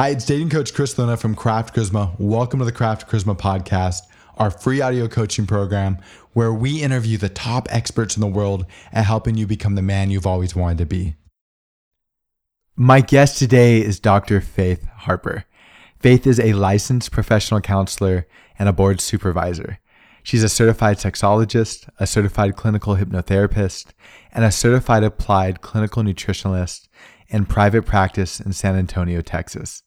Hi, it's dating coach Chris Luna from Craft Charisma. Welcome to the Craft Charisma podcast, our free audio coaching program where we interview the top experts in the world at helping you become the man you've always wanted to be. My guest today is Dr. Faith Harper. Faith is a licensed professional counselor and a board supervisor. She's a certified sexologist, a certified clinical hypnotherapist, and a certified applied clinical nutritionalist in private practice in San Antonio, Texas.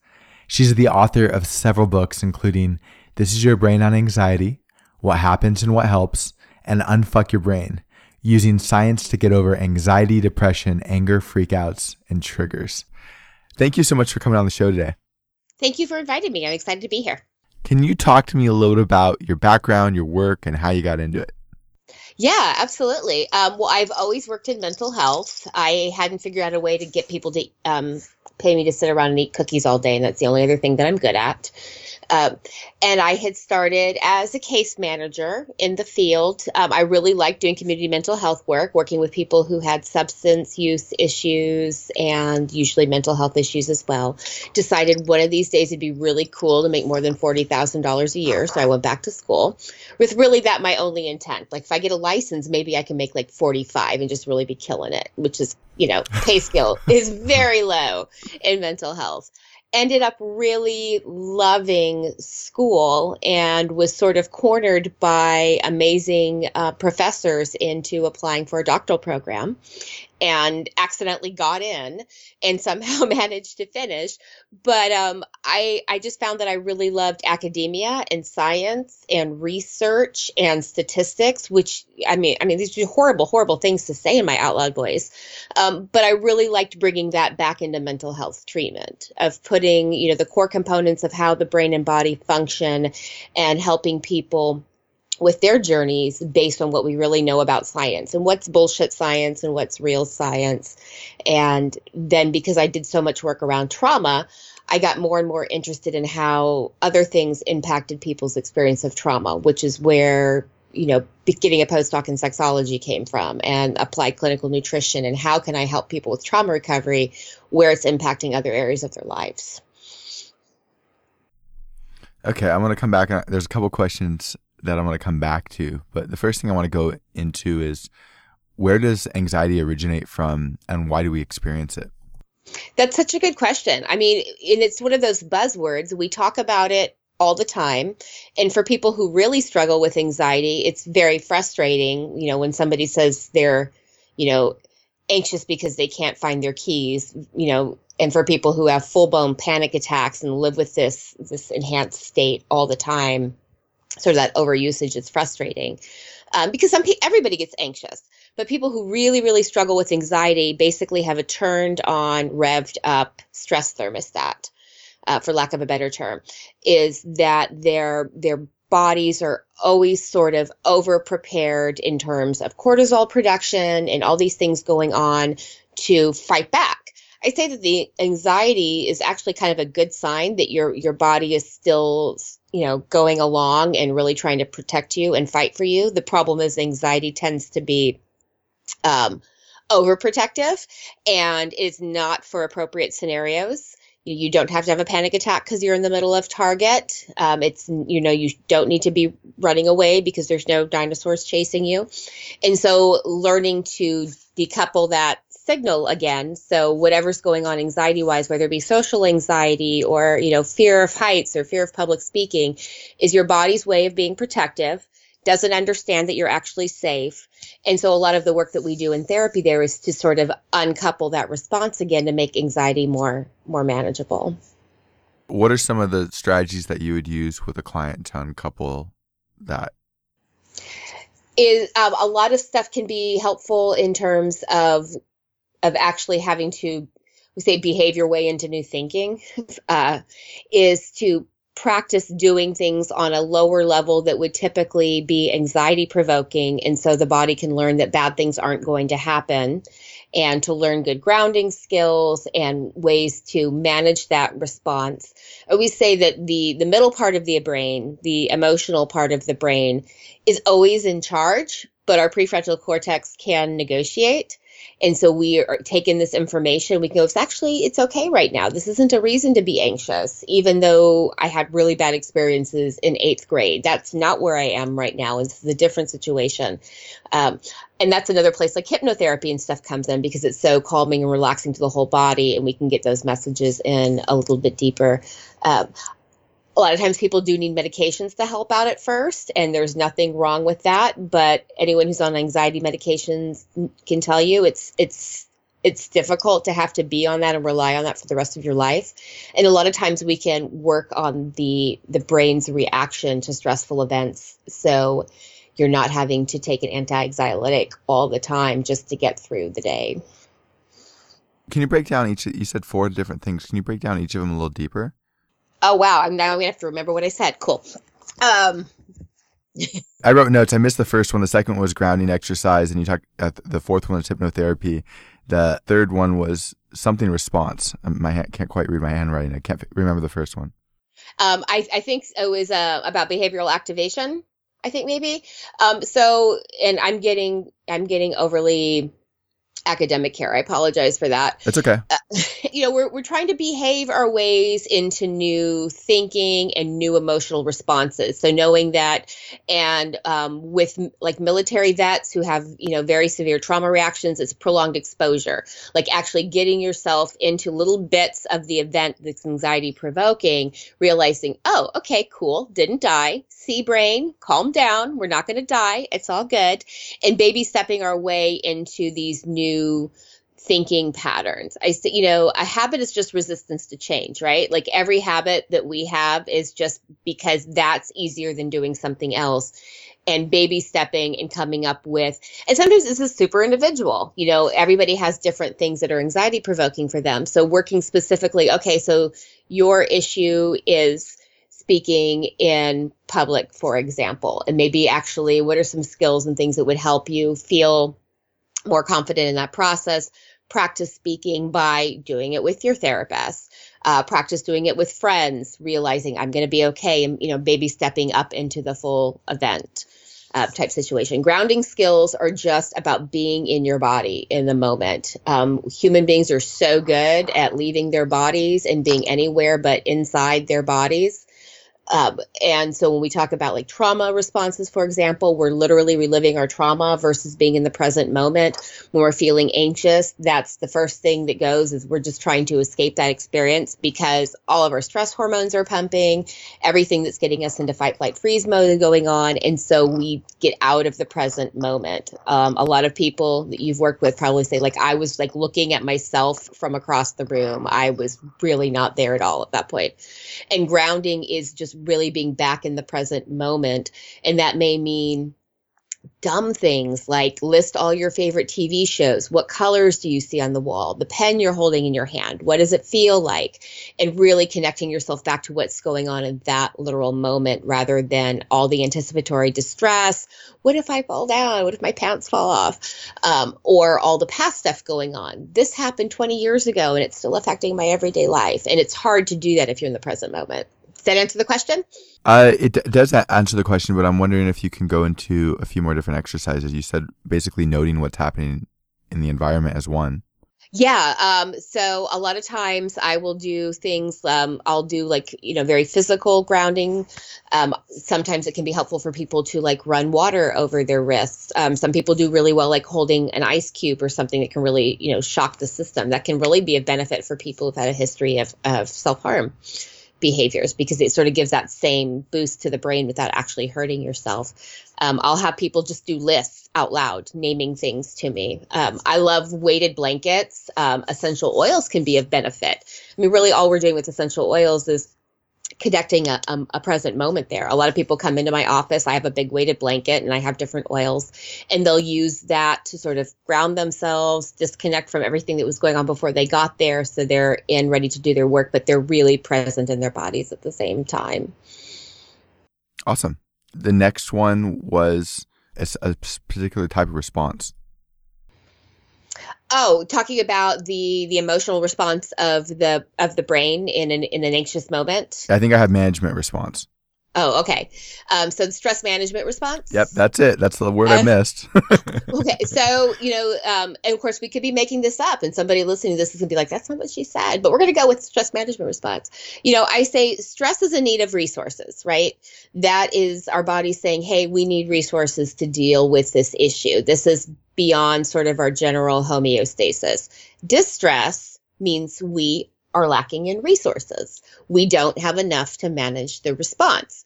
She's the author of several books, including This is Your Brain on Anxiety, What Happens and What Helps, and Unfuck Your Brain, using science to get over anxiety, depression, anger, freakouts, and triggers. Thank you so much for coming on the show today. Thank you for inviting me. I'm excited to be here. Can you talk to me a little about your background, your work, and how you got into it? Yeah, absolutely. Um, well, I've always worked in mental health. I hadn't figured out a way to get people to um, pay me to sit around and eat cookies all day, and that's the only other thing that I'm good at. Um, and I had started as a case manager in the field. Um, I really liked doing community mental health work, working with people who had substance use issues and usually mental health issues as well. Decided one of these days it'd be really cool to make more than $40,000 a year. So I went back to school with really that my only intent. Like if I get a license, maybe I can make like 45 and just really be killing it, which is, you know, pay scale is very low in mental health ended up really loving school and was sort of cornered by amazing uh, professors into applying for a doctoral program and accidentally got in and somehow managed to finish. But um, I I just found that I really loved academia and science and research and statistics, which I mean I mean these are horrible horrible things to say in my out loud voice. Um, but I really liked bringing that back into mental health treatment of putting you know the core components of how the brain and body function and helping people with their journeys based on what we really know about science and what's bullshit science and what's real science. And then because I did so much work around trauma, I got more and more interested in how other things impacted people's experience of trauma, which is where you know getting a postdoc in sexology came from and applied clinical nutrition and how can i help people with trauma recovery where it's impacting other areas of their lives okay i'm going to come back uh, there's a couple questions that I'm going to come back to. But the first thing I want to go into is where does anxiety originate from and why do we experience it? That's such a good question. I mean, and it's one of those buzzwords. We talk about it all the time. And for people who really struggle with anxiety, it's very frustrating, you know, when somebody says they're, you know, anxious because they can't find their keys, you know, and for people who have full-blown panic attacks and live with this this enhanced state all the time, sort of that overusage is frustrating um, because some pe- everybody gets anxious but people who really really struggle with anxiety basically have a turned on revved up stress thermostat uh, for lack of a better term is that their their bodies are always sort of over prepared in terms of cortisol production and all these things going on to fight back. I say that the anxiety is actually kind of a good sign that your your body is still you know, going along and really trying to protect you and fight for you. The problem is anxiety tends to be um, overprotective and is not for appropriate scenarios. You, you don't have to have a panic attack because you're in the middle of target. Um, it's you know you don't need to be running away because there's no dinosaurs chasing you, and so learning to decouple that signal again. So whatever's going on anxiety wise, whether it be social anxiety or, you know, fear of heights or fear of public speaking, is your body's way of being protective, doesn't understand that you're actually safe. And so a lot of the work that we do in therapy there is to sort of uncouple that response again to make anxiety more more manageable. What are some of the strategies that you would use with a client to uncouple that? Is um, a lot of stuff can be helpful in terms of of actually having to we say behave your way into new thinking uh, is to practice doing things on a lower level that would typically be anxiety provoking. And so the body can learn that bad things aren't going to happen and to learn good grounding skills and ways to manage that response. Always say that the the middle part of the brain the emotional part of the brain is always in charge but our prefrontal cortex can negotiate And so we are taking this information. We can go, it's actually, it's okay right now. This isn't a reason to be anxious, even though I had really bad experiences in eighth grade. That's not where I am right now. This is a different situation. Um, and that's another place like hypnotherapy and stuff comes in because it's so calming and relaxing to the whole body. And we can get those messages in a little bit deeper. Um, a lot of times people do need medications to help out at first and there's nothing wrong with that but anyone who's on anxiety medications can tell you it's it's it's difficult to have to be on that and rely on that for the rest of your life. And a lot of times we can work on the the brain's reaction to stressful events. So you're not having to take an anti-anxiolytic all the time just to get through the day. Can you break down each you said four different things. Can you break down each of them a little deeper Oh wow! I'm now I'm gonna have to remember what I said. Cool. Um, I wrote notes. I missed the first one. The second one was grounding exercise, and you talked. Uh, the fourth one was hypnotherapy. The third one was something response. Um, my hand, can't quite read my handwriting. I can't remember the first one. Um, I, I think it was uh, about behavioral activation. I think maybe. Um, so, and I'm getting I'm getting overly academic care. I apologize for that. It's okay. Uh, you know, we're, we're trying to behave our ways into new thinking and new emotional responses. So knowing that, and um, with like military vets who have, you know, very severe trauma reactions, it's prolonged exposure. Like actually getting yourself into little bits of the event that's anxiety provoking, realizing, oh, okay, cool, didn't die, see brain, calm down. We're not going to die. It's all good. And baby stepping our way into these new thinking patterns. I say, you know, a habit is just resistance to change, right? Like every habit that we have is just because that's easier than doing something else. And baby stepping and coming up with, and sometimes this is super individual. You know, everybody has different things that are anxiety provoking for them. So, working specifically, okay, so your issue is speaking in public, for example, and maybe actually what are some skills and things that would help you feel more confident in that process. Practice speaking by doing it with your therapist. Uh, practice doing it with friends, realizing I'm going to be okay, and you know, baby stepping up into the full event. Uh, type situation. Grounding skills are just about being in your body in the moment. Um, human beings are so good at leaving their bodies and being anywhere but inside their bodies. Um, and so when we talk about like trauma responses, for example, we're literally reliving our trauma versus being in the present moment. When we're feeling anxious, that's the first thing that goes is we're just trying to escape that experience because all of our stress hormones are pumping, everything that's getting us into fight, flight, freeze mode going on. And so we get out of the present moment. Um, a lot of people that you've worked with probably say like, I was like looking at myself from across the room. I was really not there at all at that point. And grounding is just really being back in the present moment. And that may mean dumb things like list all your favorite TV shows. What colors do you see on the wall? The pen you're holding in your hand. What does it feel like? And really connecting yourself back to what's going on in that literal moment rather than all the anticipatory distress. What if I fall down? What if my pants fall off? Um, or all the past stuff going on. This happened 20 years ago and it's still affecting my everyday life. And it's hard to do that if you're in the present moment. Does that answer the question? Uh, it d- does answer the question, but I'm wondering if you can go into a few more different exercises. You said basically noting what's happening in the environment as one. Yeah. Um, so a lot of times I will do things, um, I'll do like, you know, very physical grounding. Um, sometimes it can be helpful for people to like run water over their wrists. Um, some people do really well, like holding an ice cube or something that can really, you know, shock the system. That can really be a benefit for people who've had a history of, of self harm behaviors because it sort of gives that same boost to the brain without actually hurting yourself. Um, I'll have people just do lists out loud, naming things to me. Um, I love weighted blankets. Um, essential oils can be of benefit. I mean, really, all we're doing with essential oils is connecting a, um, a present moment there. A lot of people come into my office. I have a big weighted blanket and I have different oils, and they'll use that to sort of ground themselves, disconnect from everything that was going on before they got there. So they're in ready to do their work, but they're really present in their bodies at the same time. Awesome. The next one was a, a particular type of response. Oh, talking about the the emotional response of the of the brain in an in an anxious moment. I think I have management response. Oh, okay. Um, so the stress management response. Yep, that's it. That's the word uh, I missed. okay, so you know, um, and of course, we could be making this up, and somebody listening to this is gonna be like, "That's not what she said," but we're gonna go with stress management response. You know, I say stress is a need of resources, right? That is our body saying, "Hey, we need resources to deal with this issue. This is beyond sort of our general homeostasis." Distress means we are lacking in resources. We don't have enough to manage the response.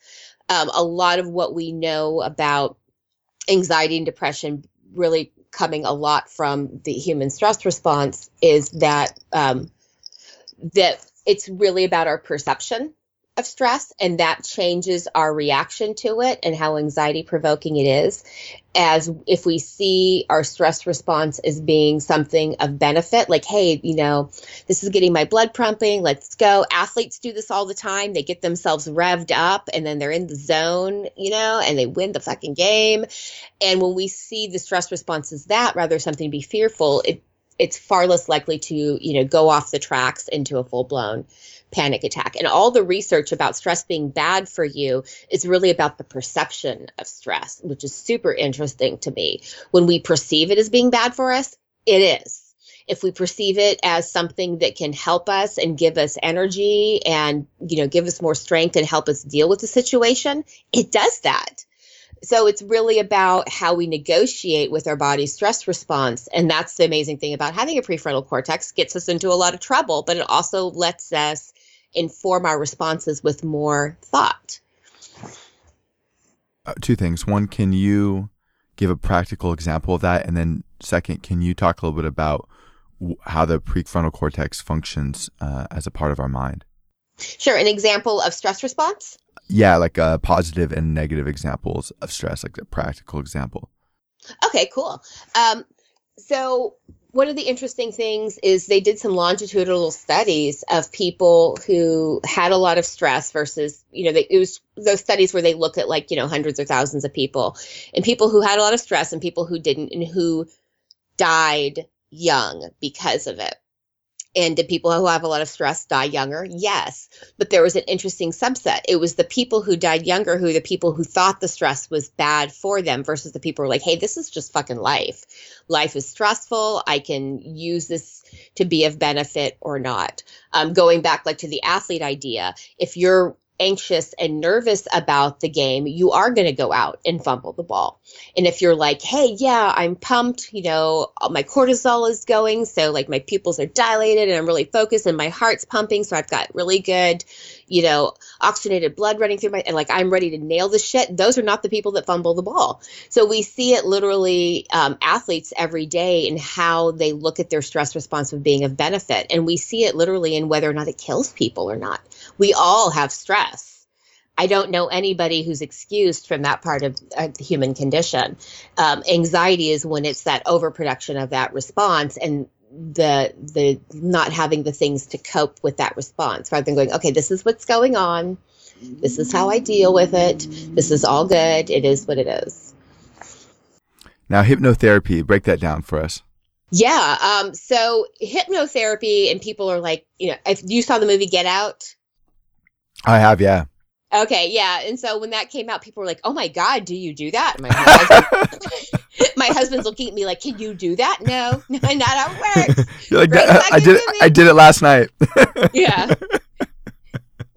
Um, a lot of what we know about anxiety and depression really coming a lot from the human stress response is that um, that it's really about our perception of stress and that changes our reaction to it and how anxiety provoking it is as if we see our stress response as being something of benefit like hey you know this is getting my blood pumping let's go. Athletes do this all the time. They get themselves revved up and then they're in the zone you know and they win the fucking game. And when we see the stress response as that rather something to be fearful it it's far less likely to you know go off the tracks into a full blown panic attack. And all the research about stress being bad for you is really about the perception of stress, which is super interesting to me. When we perceive it as being bad for us, it is. If we perceive it as something that can help us and give us energy and, you know, give us more strength and help us deal with the situation, it does that. So it's really about how we negotiate with our body's stress response. And that's the amazing thing about having a prefrontal cortex gets us into a lot of trouble, but it also lets us inform our responses with more thought. Uh, two things. One, can you give a practical example of that? And then, second, can you talk a little bit about w- how the prefrontal cortex functions uh, as a part of our mind? Sure. An example of stress response? Yeah, like uh, positive and negative examples of stress, like a practical example. Okay, cool. Um, so one of the interesting things is they did some longitudinal studies of people who had a lot of stress versus, you know, they, it was those studies where they look at like, you know, hundreds or thousands of people and people who had a lot of stress and people who didn't and who died young because of it. And did people who have a lot of stress die younger? Yes. But there was an interesting subset. It was the people who died younger who the people who thought the stress was bad for them versus the people who were like, hey, this is just fucking life. Life is stressful. I can use this to be of benefit or not. Um, going back like to the athlete idea, if you're anxious and nervous about the game, you are going to go out and fumble the ball. And if you're like, hey, yeah, I'm pumped, you know, my cortisol is going. So, like, my pupils are dilated and I'm really focused and my heart's pumping. So, I've got really good, you know, oxygenated blood running through my, and like, I'm ready to nail the shit. Those are not the people that fumble the ball. So, we see it literally, um, athletes every day and how they look at their stress response of being of benefit. And we see it literally in whether or not it kills people or not. We all have stress. I don't know anybody who's excused from that part of uh, the human condition. Um, anxiety is when it's that overproduction of that response and the the not having the things to cope with that response rather than going okay this is what's going on. This is how i deal with it. This is all good. It is what it is. Now hypnotherapy break that down for us. Yeah um, so hypnotherapy and people are like you know if you saw the movie get out i have yeah Okay, yeah. And so when that came out, people were like, "Oh my god, do you do that?" My, husband, my husband's looking at me like, "Can you do that?" No, no, not how it works. You're like, I did. It, I did it last night. yeah.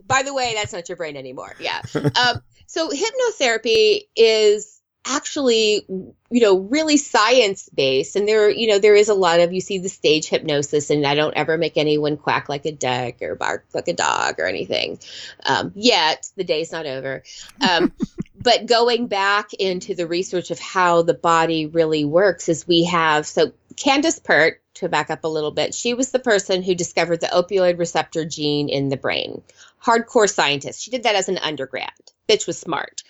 By the way, that's not your brain anymore. Yeah. Um, so hypnotherapy is actually you know really science based and there you know there is a lot of you see the stage hypnosis and i don't ever make anyone quack like a duck or bark like a dog or anything. Um, yet the day's not over. Um, but going back into the research of how the body really works is we have so candace pert to back up a little bit she was the person who discovered the opioid receptor gene in the brain. Hardcore scientist. She did that as an undergrad. Bitch was smart.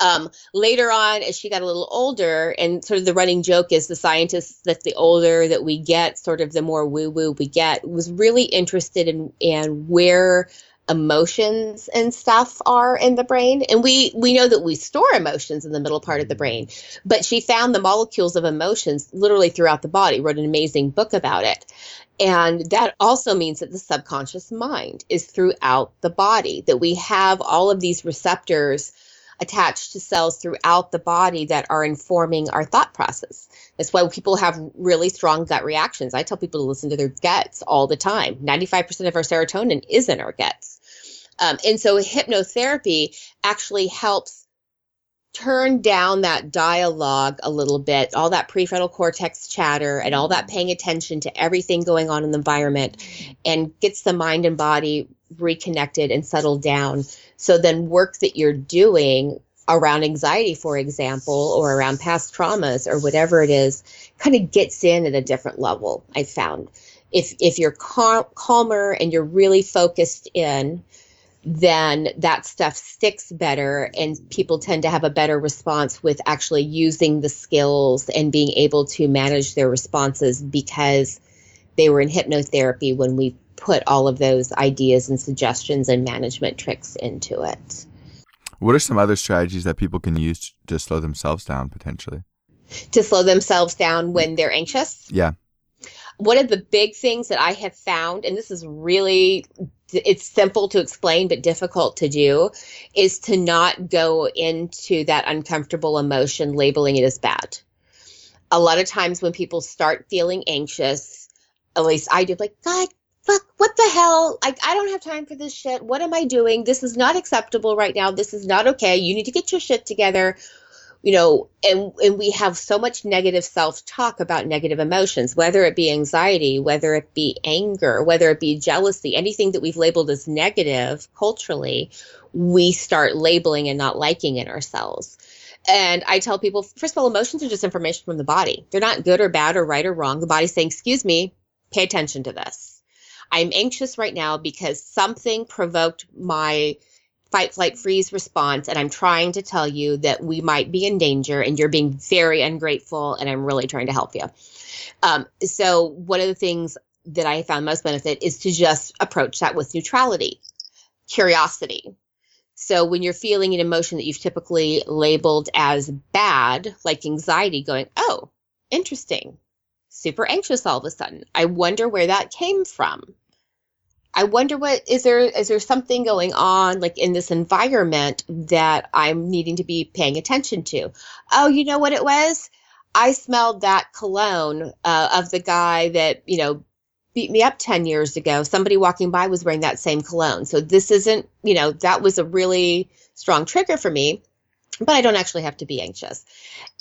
Um, later on, as she got a little older, and sort of the running joke is the scientists that the older that we get, sort of the more woo woo we get, was really interested in, in where emotions and stuff are in the brain. And we we know that we store emotions in the middle part of the brain but she found the molecules of emotions literally throughout the body wrote an amazing book about it. And that also means that the subconscious mind is throughout the body that we have all of these receptors attached to cells throughout the body that are informing our thought process. That's why people have really strong gut reactions. I tell people to listen to their guts all the time. 95% of our serotonin is in our guts. Um, and so hypnotherapy actually helps turn down that dialogue a little bit, all that prefrontal cortex chatter and all that paying attention to everything going on in the environment and gets the mind and body reconnected and settled down. So then work that you're doing around anxiety, for example, or around past traumas or whatever it is, kind of gets in at a different level. I found if if you're cal- calmer and you're really focused in, then that stuff sticks better and people tend to have a better response with actually using the skills and being able to manage their responses because they were in hypnotherapy when we put all of those ideas and suggestions and management tricks into it. What are some other strategies that people can use to slow themselves down potentially? To slow themselves down when they're anxious? Yeah. One of the big things that I have found, and this is really it's simple to explain but difficult to do is to not go into that uncomfortable emotion labeling it as bad a lot of times when people start feeling anxious at least i do like god fuck what the hell like i don't have time for this shit what am i doing this is not acceptable right now this is not okay you need to get your shit together you know and and we have so much negative self-talk about negative emotions whether it be anxiety whether it be anger whether it be jealousy anything that we've labeled as negative culturally we start labeling and not liking in ourselves and I tell people, first of all, emotions are just information from the body. They're not good or bad or right or wrong. The body's saying, excuse me, pay attention to this. I'm anxious right now because something provoked my fight, flight, freeze response. And I'm trying to tell you that we might be in danger and you're being very ungrateful. And I'm really trying to help you. Um, so, one of the things that I found most benefit is to just approach that with neutrality, curiosity. So, when you're feeling an emotion that you've typically labeled as bad, like anxiety, going, oh, interesting, super anxious all of a sudden. I wonder where that came from. I wonder what is there is there something going on like in this environment that I'm needing to be paying attention to? Oh, you know what it was? I smelled that cologne uh, of the guy that you know beat me up 10 years ago. Somebody walking by was wearing that same cologne. So this isn't, you know, that was a really strong trigger for me, but I don't actually have to be anxious.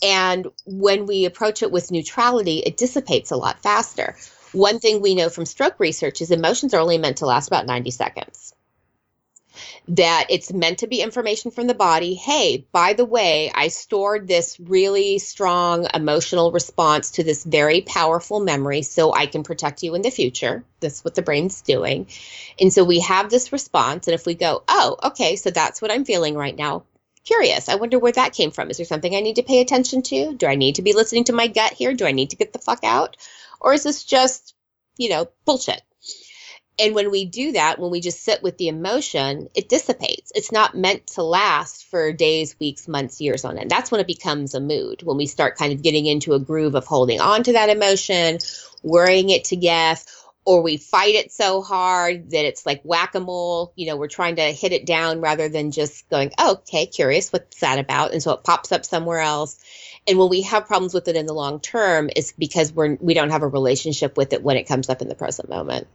And when we approach it with neutrality, it dissipates a lot faster. One thing we know from stroke research is emotions are only meant to last about 90 seconds. That it's meant to be information from the body. Hey, by the way, I stored this really strong emotional response to this very powerful memory so I can protect you in the future. That's what the brain's doing. And so we have this response. And if we go, oh, okay, so that's what I'm feeling right now, curious. I wonder where that came from. Is there something I need to pay attention to? Do I need to be listening to my gut here? Do I need to get the fuck out? Or is this just, you know, bullshit? And when we do that, when we just sit with the emotion, it dissipates. It's not meant to last for days, weeks, months, years on end. That's when it becomes a mood, when we start kind of getting into a groove of holding on to that emotion, worrying it to death, or we fight it so hard that it's like whack a mole. You know, we're trying to hit it down rather than just going, oh, okay, curious, what's that about? And so it pops up somewhere else. And when we have problems with it in the long term, it's because we're we don't have a relationship with it when it comes up in the present moment.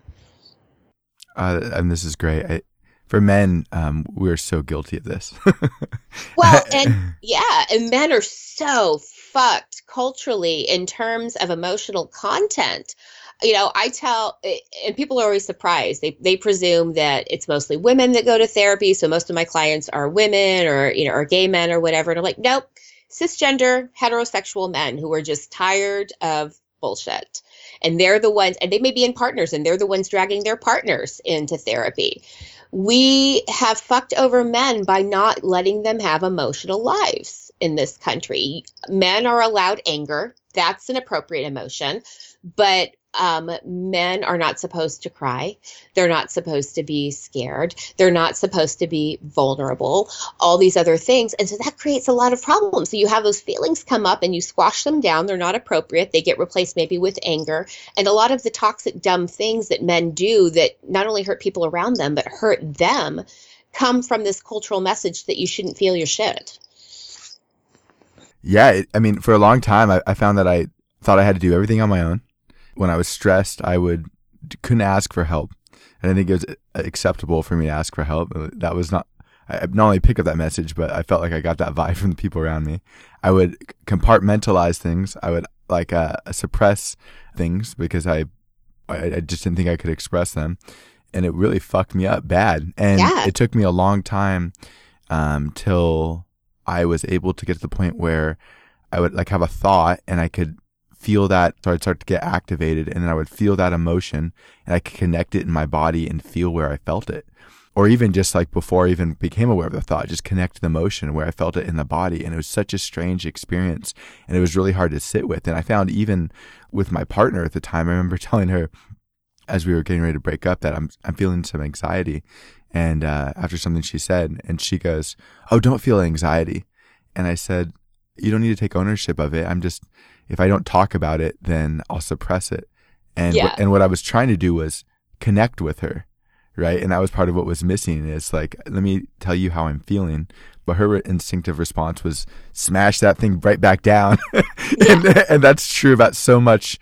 Uh, and this is great. I, for men, um, we're so guilty of this. well, and yeah, and men are so fucked culturally in terms of emotional content. You know, I tell, eh, and people are always surprised. They they presume that it's mostly women that go to therapy, so most of my clients are women or you know, or gay men or whatever. And I'm like, nope, cisgender heterosexual men who are just tired of bullshit. And they're the ones and they may be in partners and they're the ones dragging their partners into therapy. We have fucked over men by not letting them have emotional lives in this country. Men are allowed anger. That's an appropriate emotion. But um, men are not supposed to cry. They're not supposed to be scared. They're not supposed to be vulnerable, all these other things. And so that creates a lot of problems. So you have those feelings come up and you squash them down. They're not appropriate. They get replaced maybe with anger. And a lot of the toxic, dumb things that men do that not only hurt people around them, but hurt them come from this cultural message that you shouldn't feel your shit. Yeah. I mean, for a long time, I, I found that I thought I had to do everything on my own when I was stressed, I would couldn't ask for help. And I think it was uh, acceptable for me to ask for help. Uh, that was not I not only pick up that message, but I felt like I got that vibe from the people around me. I would compartmentalize things. I would like uh, suppress things because I, I just didn't think I could express them, and it really fucked me up bad. And yeah. it took me a long time um, till I was able to get to the point where I would like have a thought and I could feel that so I'd start to get activated and then I would feel that emotion and I could connect it in my body and feel where I felt it. Or even just like before I even became aware of the thought, just connect the emotion where I felt it in the body. And it was such a strange experience and it was really hard to sit with. And I found even with my partner at the time, I remember telling her as we were getting ready to break up that I'm, I'm feeling some anxiety. And uh, after something she said, and she goes, Oh, don't feel anxiety. And I said, You don't need to take ownership of it. I'm just, if I don't talk about it, then I'll suppress it. And yeah. and what I was trying to do was connect with her, right? And that was part of what was missing. Is like, let me tell you how I'm feeling. But her instinctive response was smash that thing right back down, and and that's true about so much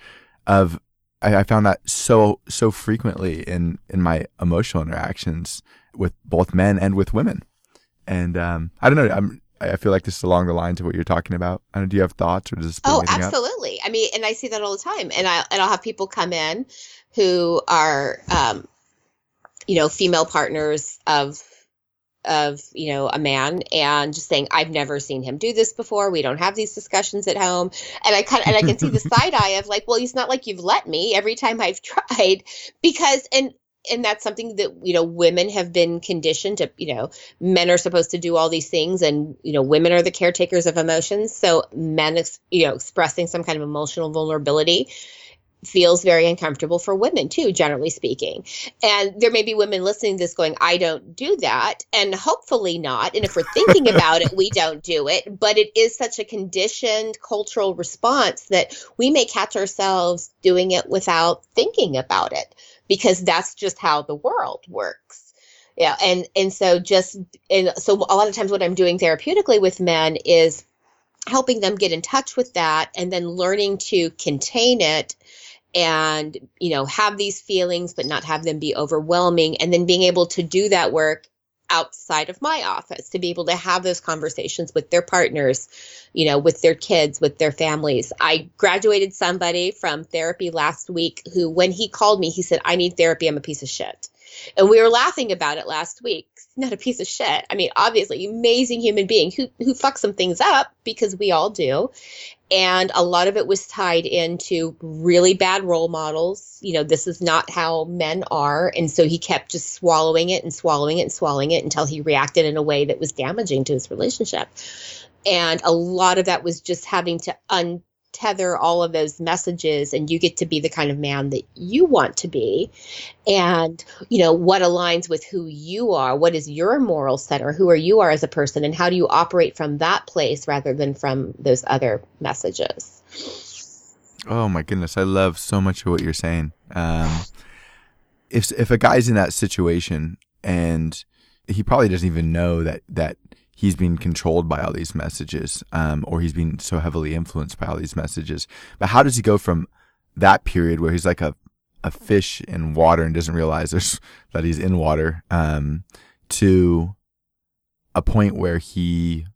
of. I, I found that so so frequently in in my emotional interactions with both men and with women, and um, I don't know. I'm I feel like this is along the lines of what you're talking about. I don't, do you have thoughts or does this? Oh, absolutely. Up? I mean, and I see that all the time. And I and I'll have people come in who are, um, you know, female partners of of you know a man and just saying i've never seen him do this before we don't have these discussions at home and i kind of and i can see the side eye of like well he's not like you've let me every time i've tried because and and that's something that you know women have been conditioned to you know men are supposed to do all these things and you know women are the caretakers of emotions. So men you know expressing some kind of emotional vulnerability feels very uncomfortable for women too generally speaking. And there may be women listening to this going i don't do that. And hopefully not. And if we're thinking about it we don't do it. But it is such a conditioned cultural response that we may catch ourselves doing it without thinking about it because that's just how the world works. Yeah and and so just and so a lot of times what i'm doing therapeutically with men is helping them get in touch with that and then learning to contain it and you know have these feelings but not have them be overwhelming and then being able to do that work outside of my office to be able to have those conversations with their partners, you know, with their kids, with their families. I graduated somebody from therapy last week who, when he called me, he said, I need therapy. I'm a piece of shit. And we were laughing about it last week. Not a piece of shit. I mean, obviously, amazing human being who who fucks some things up because we all do. And a lot of it was tied into really bad role models. You know, this is not how men are. And so he kept just swallowing it and swallowing it and swallowing it until he reacted in a way that was damaging to his relationship. And a lot of that was just having to un tether all of those messages and you get to be the kind of man that you want to be. And you know what aligns with who you are what is your moral center who are you are as a person and how do you operate from that place rather than from those other messages? Oh my goodness i love so much of what you're saying. Um, if if a guy's in that situation and he probably doesn't even know that that he's being controlled by all these messages, um, or he's being so heavily influenced by all these messages. But how does he go from that period where he's like a a fish in water and doesn't realize that he's in water um, to a point where he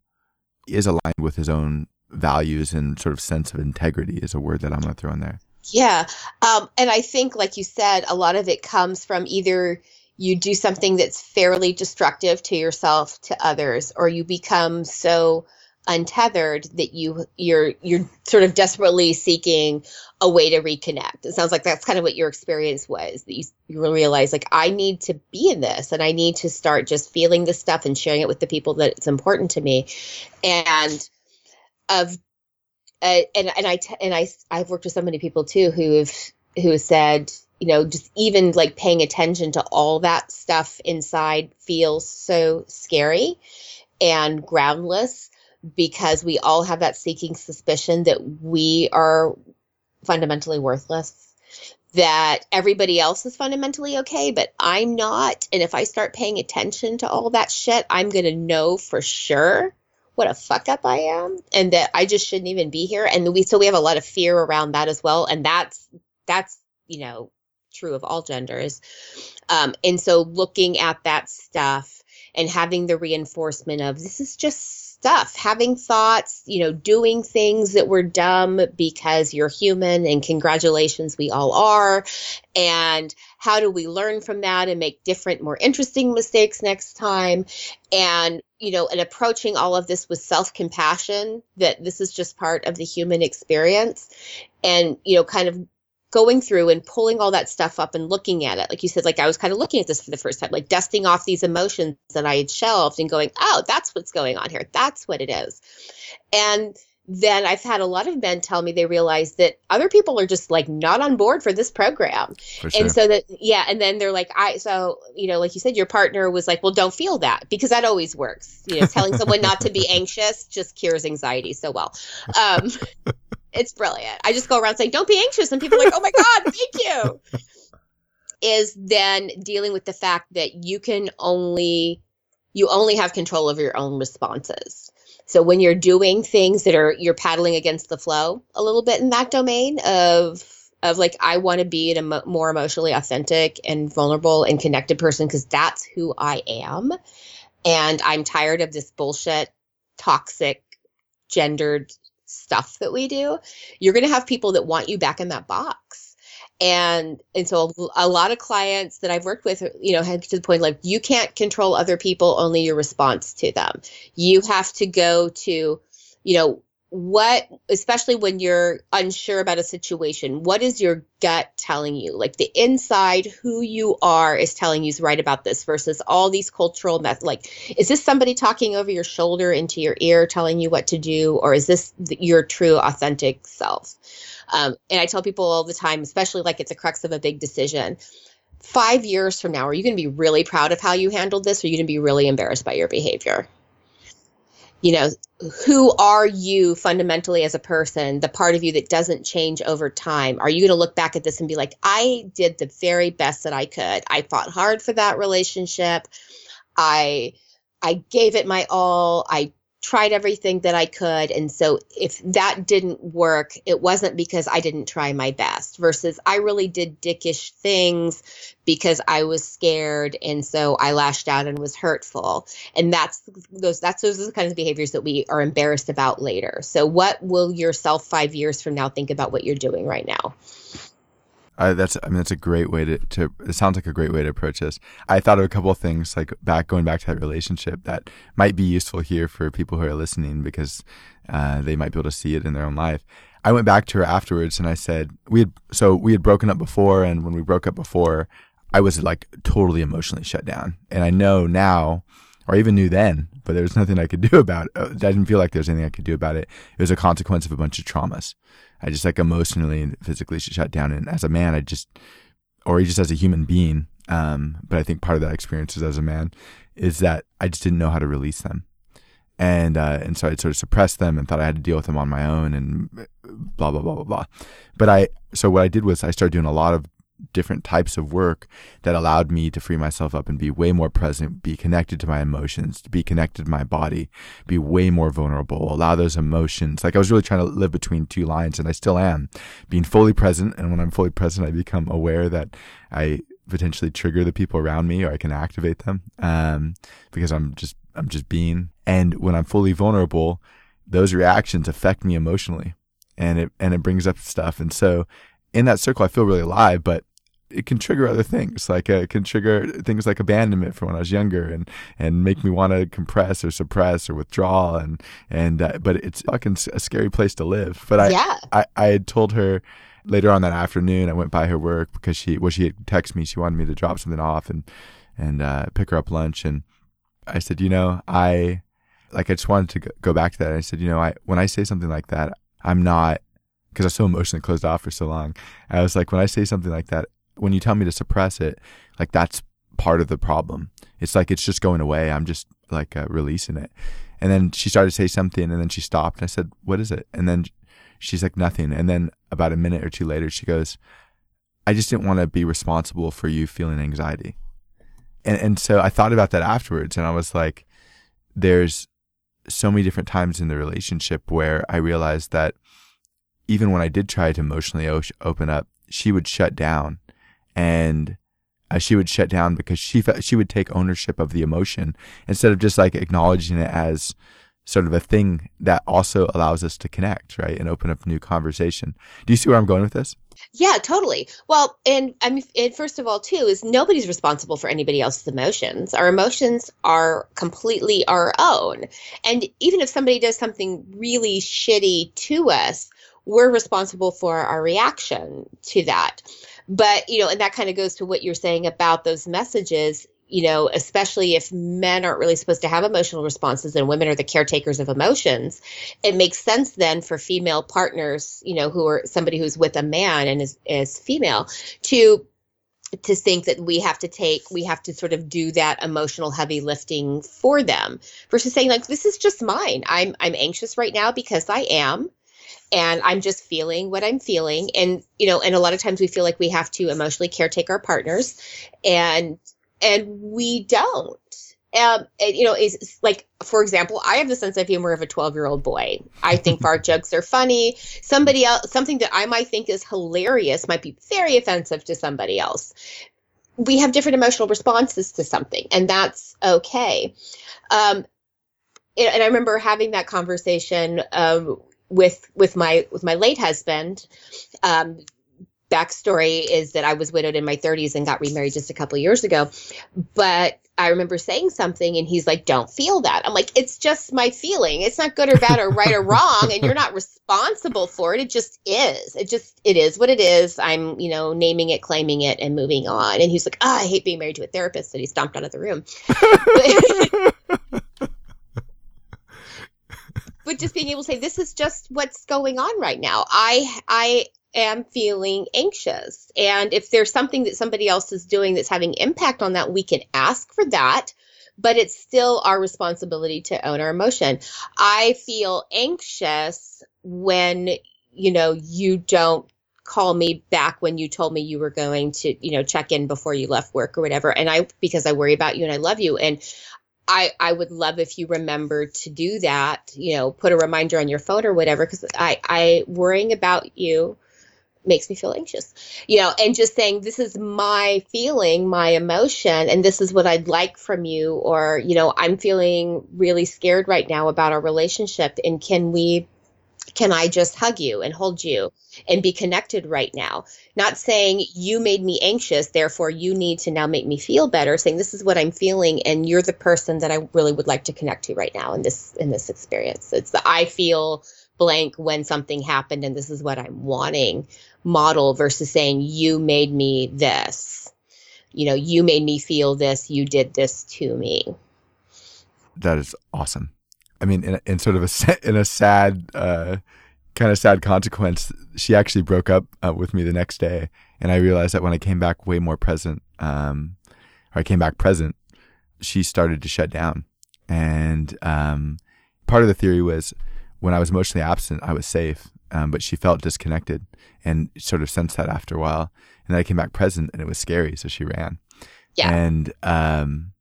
is aligned with his own values and sort of sense of integrity is a word that I'm going to throw in there. Yeah. Um, and I think, like you said, a lot of it comes from either you do something that's fairly destructive to yourself to others or you become so untethered that you you're you're sort of desperately seeking a way to reconnect. It sounds like that's kind of what your experience was that you, you realize like i need to be in this and i need to start just feeling this stuff and sharing it with the people that it's important to me. And of uh, and and i and i i've worked with so many people too who have who said, you know, just even like paying attention to all that stuff inside feels so scary and groundless because we all have that seeking suspicion that we are fundamentally worthless that everybody else is fundamentally okay, but I'm not. And if I start paying attention to all that shit, I'm going to know for sure what a fuck up I am and that I just shouldn't even be here. And we, so we have a lot of fear around that as well. And that's, that's, you know, true of all genders. Um, and so looking at that stuff and having the reinforcement of this is just stuff, having thoughts, you know, doing things that were dumb because you're human and congratulations, we all are. And how do we learn from that and make different, more interesting mistakes next time? And, you know, and approaching all of this with self compassion that this is just part of the human experience and, you know, kind of going through and pulling all that stuff up and looking at it. Like you said, like I was kind of looking at this for the first time, like dusting off these emotions that I had shelved and going, oh, that's what's going on here. That's what it is. And then I've had a lot of men tell me they realize that other people are just like not on board for this program. For sure. And so that, yeah. And then they're like, I, so, you know, like you said, your partner was like, well, don't feel that because that always works. You know, telling someone not to be anxious just cures anxiety so well. Um, it's brilliant. I just go around saying, don't be anxious. And people are like, oh my God, thank you. Is then dealing with the fact that you can only, you only have control of your own responses. So when you're doing things that are, you're paddling against the flow a little bit in that domain of, of like, I want to be a mo- more emotionally authentic and vulnerable and connected person because that's who I am. And I'm tired of this bullshit, toxic, gendered stuff that we do, you're going to have people that want you back in that box. And and so a, lot of clients that I've worked with, you know, had to the point like you can't control other people, only your response to them. You have to go to, you know, what especially when you're unsure about a situation what is your gut telling you? Like the inside who you are is telling you right about this versus all these cultural methods like is this somebody talking over your shoulder into your ear telling you what to do or is this your true authentic self? Um, and i tell people all the time especially like it's a crux of a big decision. Five years from now are you going to be really proud of how you handled this or are you going to be really embarrassed by your behavior you know who are you fundamentally as a person the part of you that doesn't change over time? Are you going to look back at this and be like i did the very best that i could. I fought hard for that relationship. I i gave it my all. I tried everything that I could. And so if that didn't work, it wasn't because I didn't try my best versus I really did dickish things because I was scared. And so I lashed out and was hurtful. And that's those, that's those are the kinds of behaviors that we are embarrassed about later. So what will yourself five years from now think about what you're doing right now? I, that's I mean that's a great way to, to it sounds like a great way to approach this. I thought of a couple of things like back going back to that relationship that might be useful here for people who are listening because uh, they might be able to see it in their own life. I went back to her afterwards and I said we had so we had broken up before and when we broke up before I was like totally emotionally shut down and I know now or I even knew then but there was nothing I could do about it. I didn't feel like there was anything I could do about it. It was a consequence of a bunch of traumas. I just like emotionally and physically shut down. And as a man, I just, or just as a human being, um, but I think part of that experience is as a man, is that I just didn't know how to release them. And, uh, and so I sort of suppressed them and thought I had to deal with them on my own and blah, blah, blah, blah, blah. But I, so what I did was I started doing a lot of different types of work that allowed me to free myself up and be way more present, be connected to my emotions, to be connected to my body, be way more vulnerable, allow those emotions. Like I was really trying to live between two lines and I still am being fully present. And when I'm fully present, I become aware that I potentially trigger the people around me or I can activate them. Um, because I'm just, I'm just being. And when I'm fully vulnerable, those reactions affect me emotionally and it, and it brings up stuff. And so in that circle, I feel really alive, but it can trigger other things. Like uh, it can trigger things like abandonment from when I was younger, and and make me want to compress or suppress or withdraw. And and uh, but it's fucking a scary place to live. But I yeah. I, I had told her later on that afternoon. I went by her work because she well she had texted me. She wanted me to drop something off and and uh, pick her up lunch. And I said, you know, I like I just wanted to go back to that. I said, you know, I when I say something like that, I'm not because I was so emotionally closed off for so long. I was like, when I say something like that, when you tell me to suppress it, like that's part of the problem. It's like it's just going away. I'm just like uh, releasing it. And then she started to say something, and then she stopped. And I said, "What is it?" And then she's like, "Nothing." And then about a minute or two later, she goes, "I just didn't want to be responsible for you feeling anxiety." And and so I thought about that afterwards, and I was like, "There's so many different times in the relationship where I realized that even when I did try to emotionally open up, she would shut down, and uh, she would shut down because she she would take ownership of the emotion instead of just like acknowledging it as sort of a thing that also allows us to connect, right, and open up new conversation. Do you see where I'm going with this? Yeah, totally. Well, and I mean, and first of all, too, is nobody's responsible for anybody else's emotions. Our emotions are completely our own. And even if somebody does something really shitty to us, we're responsible for our reaction to that. But, you know, and that kind of goes to what you're saying about those messages you know, especially if men aren't really supposed to have emotional responses and women are the caretakers of emotions, it makes sense then for female partners, you know, who are somebody who's with a man and is, is female to to think that we have to take we have to sort of do that emotional heavy lifting for them versus saying like this is just mine i'm i'm anxious right now because i am and I'm just feeling what I'm feeling. And, you know, and a lot of times we feel like we have to emotionally caretake our partners and, and we don't. Um, and, you know, is like, for example, I have the sense of humor of a 12 year old boy. I think fart jokes are funny. Somebody else, something that I might think is hilarious might be very offensive to somebody else. We have different emotional responses to something, and that's okay. Um, and I remember having that conversation um, with with my with my late husband um, backstory is that I was widowed in my 30s and got remarried just a couple years ago. But I remember saying something and he's like, Don't feel that. I'm like, It's just my feeling. It's not good or bad or right or wrong. And you're not responsible for it. It just is. It just, it is what it is. I'm, you know, naming it, claiming it, and moving on. And he's like, Oh, I hate being married to a therapist. And he stomped out of the room. but just being able to say this is just what's going on right now. I i am feeling anxious. And if there's something that somebody else is doing that's having impact on that we can ask for that but it's still our responsibility to own our emotion. I feel anxious when you know you don't call me back when you told me you were going to you know check in before you left work or whatever. And i because i worry about you and i love you. And I, I would love if you remember to do that, you know, put a reminder on your phone or whatever, because I, I worrying about you makes me feel anxious, you know, and just saying, this is my feeling, my emotion, and this is what I'd like from you, or, you know, I'm feeling really scared right now about our relationship, and can we can I just hug you and hold you and be connected right now? Not saying you made me anxious, therefore you need to now make me feel better, saying this is what I'm feeling and you're the person that I really would like to connect to right now in this in this experience. It's the I feel blank when something happened and this is what I'm wanting model versus saying you made me this. You know, you made me feel this, you did this to me. That is awesome. I mean, in, in sort of a in a sad, uh, kind of sad consequence, she actually broke up uh, with me the next day, and I realized that when I came back way more present, um, or I came back present, she started to shut down. And um, part of the theory was when I was emotionally absent, I was safe, um, but she felt disconnected and sort of sensed that after a while. And then I came back present, and it was scary, so she ran. Yeah. And um,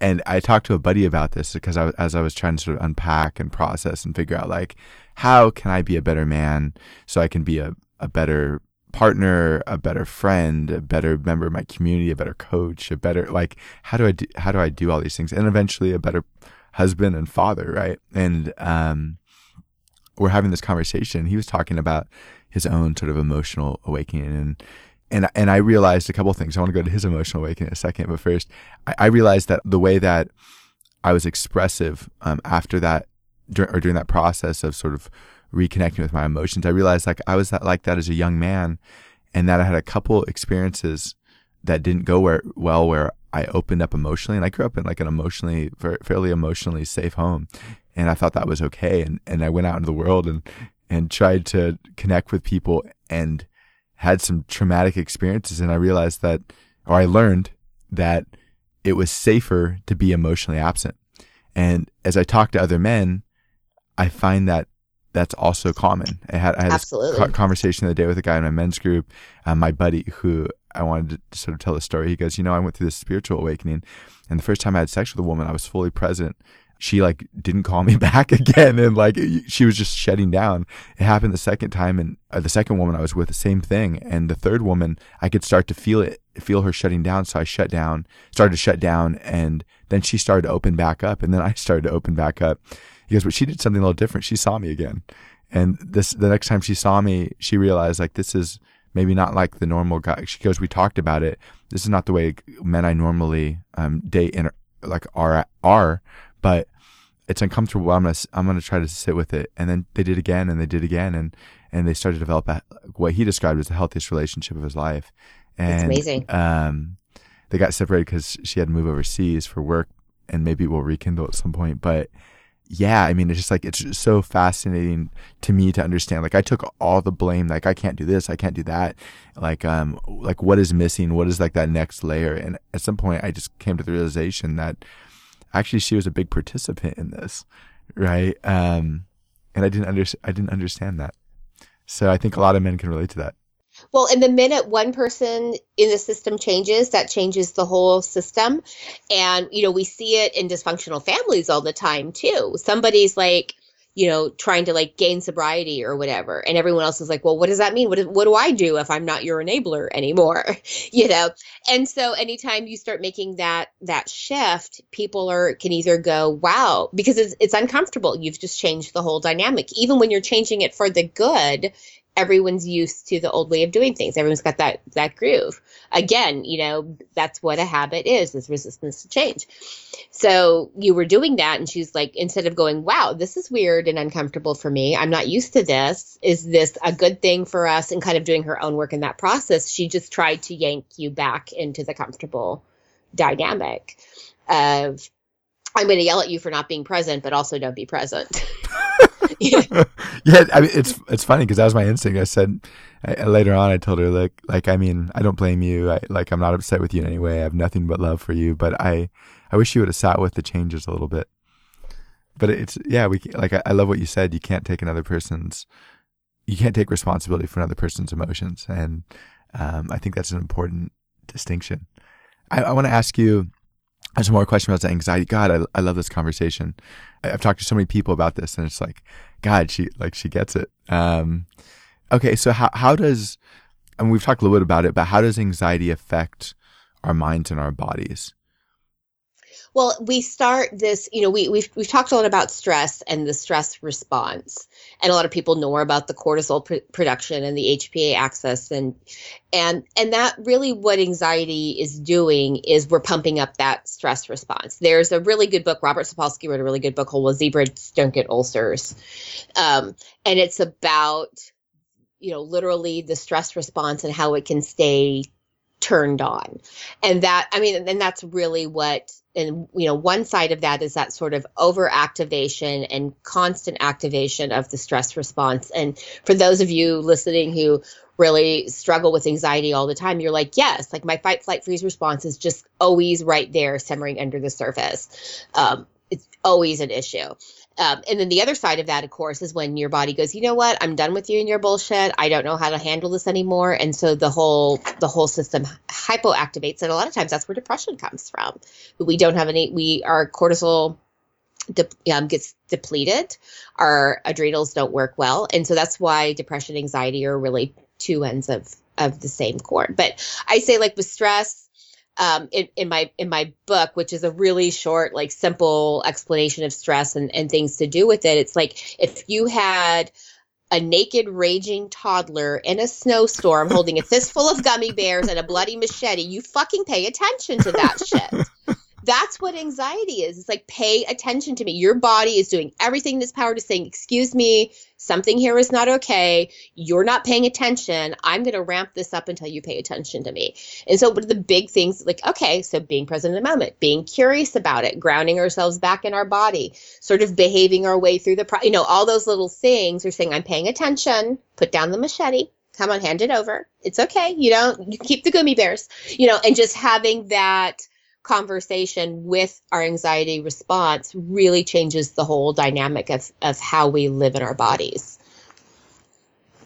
and I talked to a buddy about this because I, as I was trying to sort of unpack and process and figure out like how can I be a better man so I can be a, a better partner, a better friend, a better member of my community, a better coach, a better like how do I do how do I do all these things and eventually a better husband and father, right? And um, we're having this conversation. He was talking about his own sort of emotional awakening and and and I realized a couple things. I want to go to his emotional awakening in a second, but first, I, I realized that the way that I was expressive um, after that, or during that process of sort of reconnecting with my emotions, I realized like I was that, like that as a young man, and that I had a couple experiences that didn't go where, well where I opened up emotionally, and I grew up in like an emotionally fairly emotionally safe home, and I thought that was okay, and and I went out into the world and and tried to connect with people and had some traumatic experiences. And I realized that, or I learned that it was safer to be emotionally absent. And as I talk to other men, I find that that's also common. I had, I had Absolutely. this conversation the other day with a guy in my men's group, um, my buddy, who I wanted to sort of tell the story. He goes, You know, I went through this spiritual awakening, and the first time I had sex with a woman, I was fully present. She like didn't call me back again, and like she was just shutting down. It happened the second time, and uh, the second woman I was with, the same thing. And the third woman, I could start to feel it, feel her shutting down. So I shut down, started to shut down, and then she started to open back up, and then I started to open back up. Goes, but she did something a little different. She saw me again. And this, the next time she saw me, she realized like this is maybe not like the normal guy. She goes, we talked about it. This is not the way men I normally um, date and like are are, but it's uncomfortable. I'm gonna I'm gonna try to sit with it. And then they did again, and they did again, and and they started to develop a, what he described as the healthiest relationship of his life. And That's amazing. Um, they got separated because she had to move overseas for work, and maybe we'll rekindle at some point. But yeah, I mean, it's just like it's just so fascinating to me to understand. Like, I took all the blame. Like, I can't do this, I can't do that. Like, um, like what is missing? What is like that next layer? And at some point, I just came to the realization that actually she was a big participant in this, right? Um, and I didn't under I didn't understand that. So I think a lot of men can relate to that. Well, and the minute one person in the system changes, that changes the whole system. And, you know, we see it in dysfunctional families all the time too. Somebody's like, you know, trying to like gain sobriety or whatever. And everyone else is like, well, what does that mean? What, what do I do if I'm not your enabler anymore? you know? And so anytime you start making that, that shift, people are, can either go, wow, because it's, it's uncomfortable. You've just changed the whole dynamic. Even when you're changing it for the good, everyone's used to the old way of doing things. Everyone's got that that groove. Again, you know, that's what a habit is, is resistance to change. So you were doing that and she's like, instead of going, wow, this is weird and uncomfortable for me. I'm not used to this. Is this a good thing for us? And kind of doing her own work in that process, she just tried to yank you back into the comfortable dynamic of I'm going to yell at you for not being present, but also don't be present. yeah. I mean, it's it's funny because that was my instinct. I said I, later on, I told her like like I mean, I don't blame you. I like I'm not upset with you in any way. I have nothing but love for you. But I I wish you would have sat with the changes a little bit. But it's yeah, we like I, I love what you said. You can't take another person's you can't take responsibility for another person's emotions, and um, I think that's an important distinction. I, I want to ask you there's more question about the anxiety. God, I, I love this conversation. I, have talked to so many people about this, and it's like, God, she like she gets it. Um, okay, so how how does, and we've talked a little bit about it, but how does anxiety affect our minds and our bodies? Well, we start this, you know, we, we've, we've talked a lot about stress and the stress response. And a lot of people know more about the cortisol pr- production and the HPA axis. And, and, and that really what anxiety is doing is we're pumping up that stress response. There's a really good book, Robert Sapolsky wrote a really good book called Well, Zebras Don't Get Ulcers. Um, and it's about, you know, literally the stress response and how it can stay turned on. And that, I mean, and that's really what and you know one side of that is that sort of overactivation and constant activation of the stress response. And for those of you listening who really struggle with anxiety all the time you're like yes like my fight flight freeze response is just always right there simmering under the surface. Um, it's always an issue um, and then the other side of that, of course, is when your body goes, you know what, I'm done with you and your bullshit. I don't know how to handle this anymore, and so the whole the whole system hypoactivates, and a lot of times that's where depression comes from. We don't have any. We our cortisol de- um, gets depleted. Our adrenals don't work well, and so that's why depression, anxiety are really two ends of of the same cord. But I say, like with stress um, in, in my in my book, which is a really short, like simple explanation of stress and, and things to do with it. It's like if you had a naked raging toddler in a snowstorm holding a fistful of gummy bears and a bloody machete, you fucking pay attention to that shit. that's what anxiety is. It's like pay attention to me. Your body is doing everything in its power to saying, "Excuse me, something here is not okay. You're not paying attention. I'm going to ramp this up until you pay attention to me." And so, one of the big things, like, okay, so being present in the moment, being curious about it, grounding ourselves back in our body, sort of behaving our way through the, pro- you know, all those little things are saying, "I'm paying attention." Put down the machete. Come on, hand it over. It's okay. You don't. You keep the gummy bears. You know, and just having that conversation with our anxiety response really changes the whole dynamic of, of how we live in our bodies.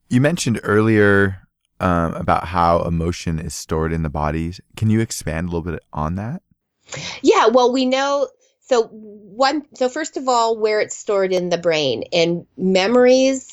You mentioned earlier um, about how emotion is stored in the bodies. Can you expand a little bit on that? Yeah, well, we know so one so first of all where it's stored in the brain and memories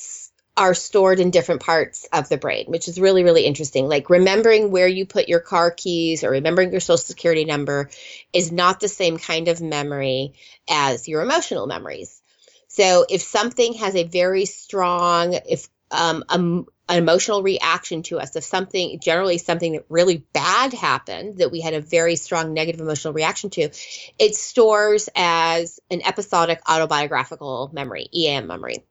are stored in different parts of the brain, which is really, really interesting. Like remembering where you put your car keys or remembering your social security number is not the same kind of memory as your emotional memories. So if something has a very strong, if um, um, an emotional reaction to us, if something, generally something that really bad happened that we had a very strong negative emotional reaction to, it stores as an episodic autobiographical memory, EAM memory.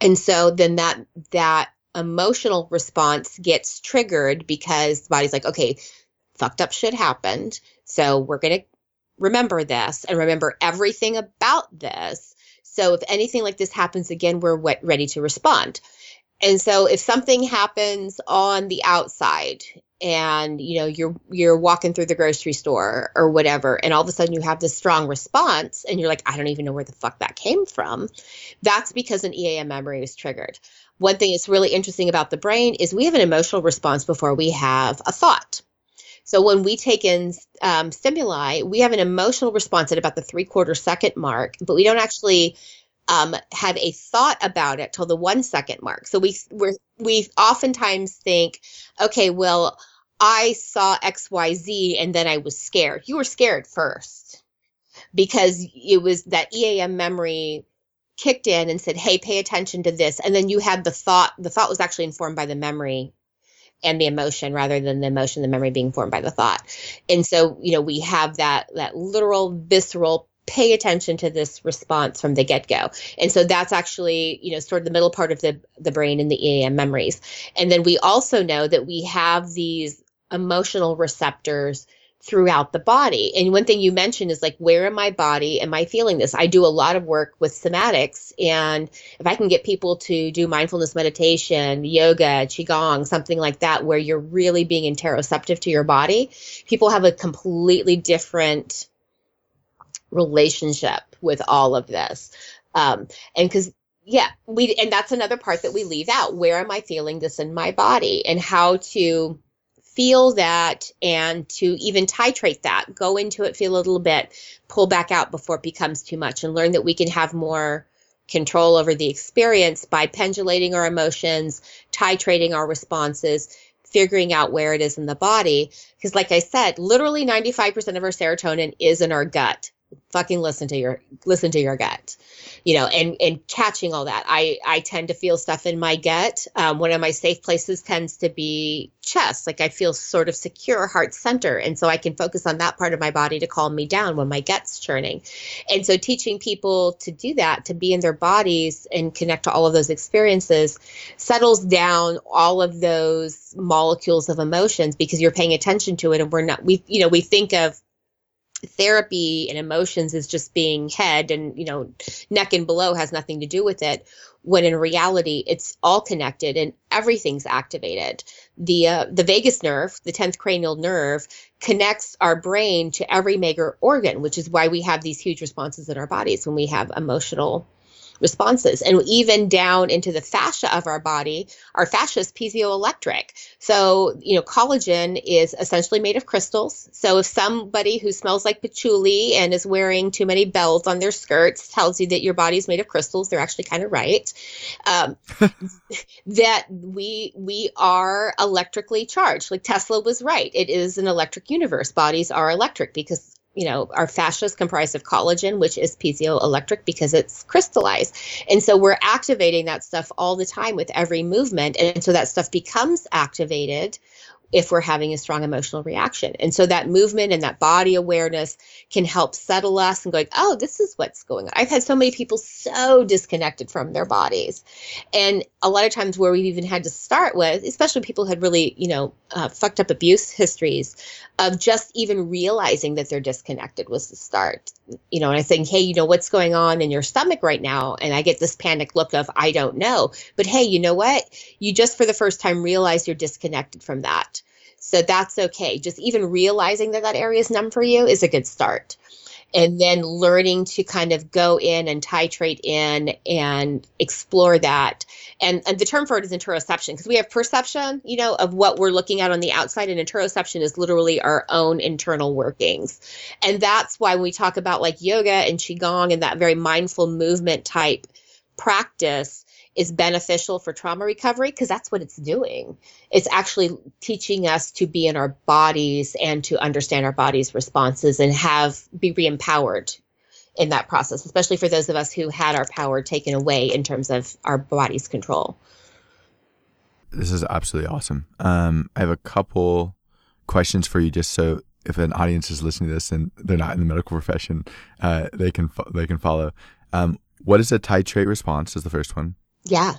And so then that that emotional response gets triggered because the body's like, okay, fucked up shit happened. So we're going to remember this and remember everything about this. So if anything like this happens again, we're ready to respond. And so if something happens on the outside and you know you're you're walking through the grocery store or whatever and all of a sudden you have this strong response and you're like I don't even know where the fuck that came from that's because an EAM memory was triggered. One thing that's really interesting about the brain is we have an emotional response before we have a thought. So when we take in um, stimuli we have an emotional response at about the three quarter second mark but we don't actually um, have a thought about it till the one second mark. So we we we oftentimes think, okay, well, I saw X Y Z and then I was scared. You were scared first because it was that EAM memory kicked in and said, hey, pay attention to this, and then you had the thought. The thought was actually informed by the memory and the emotion rather than the emotion the memory being formed by the thought and so you know we have that that literal visceral pay attention to this response from the get-go. And so that's actually you know sort of the middle part of the the brain in the eam memories. And then we also know that we have these emotional receptors throughout the body. And one thing you mentioned is like where in my body am i feeling this? I do a lot of work with somatics and if i can get people to do mindfulness meditation yoga qigong something like that where you're really being interoceptive to your body people have a completely different relationship with all of this. Um, and because yeah, we and that's another part that we leave out. Where am I feeling this in my body and how to feel that and to even titrate that. Go into it, feel a little bit, pull back out before it becomes too much and learn that we can have more control over the experience by pendulating our emotions, titrating our responses, figuring out where it is in the body. Because, like I said, literally 95% of our serotonin is in our gut fucking listen to your listen to your gut you know and and catching all that. I i tend to feel stuff in my gut. Um, one of my safe places tends to be chest. Like i feel sort of secure heart center. And so i can focus on that part of my body to calm me down when my gut's churning. And so teaching people to do that to be in their bodies and connect to all of those experiences settles down all of those molecules of emotions because you're paying attention to it. And we're not we you know we think of therapy and emotions is just being head and you know neck and below has nothing to do with it when in reality it's all connected and everything's activated. The uh, the vagus nerve the 10th cranial nerve connects our brain to every major organ which is why we have these huge responses in our bodies when we have emotional responses. And even down into the fascia of our body our fascia is piezoelectric. So you know collagen is essentially made of crystals. So if somebody who smells like patchouli and is wearing too many bells on their skirts tells you that your body's made of crystals they're actually kind of right. Um, that we we are electrically charged. Like tesla was right. It is an electric universe. Bodies are electric because you know, our fascia is comprised of collagen, which is piezoelectric because it's crystallized. And so we're activating that stuff all the time with every movement. And so that stuff becomes activated if we're having a strong emotional reaction. And so that movement and that body awareness can help settle us and going, oh, this is what's going on. I've had so many people so disconnected from their bodies. And a lot of times where we've even had to start with, especially people who had really, you know, uh, fucked up abuse histories of just even realizing that they're disconnected was the start. You know, and I think, hey, you know, what's going on in your stomach right now? And I get this panic look of, I don't know. But hey, you know what? You just for the first time realize you're disconnected from that. So that's okay. Just even realizing that that area is numb for you is a good start. And then learning to kind of go in and titrate in and explore that. And, and the term for it is interoception because we have perception, you know, of what we're looking at on the outside, and interoception is literally our own internal workings. And that's why when we talk about like yoga and qigong and that very mindful movement type practice, is beneficial for trauma recovery because that's what it's doing. It's actually teaching us to be in our bodies and to understand our body's responses and have be re-empowered in that process, especially for those of us who had our power taken away in terms of our body's control. This is absolutely awesome. Um, I have a couple questions for you, just so if an audience is listening to this and they're not in the medical profession, uh, they can fo- they can follow. Um, what is a titrate response? Is the first one. Yeah.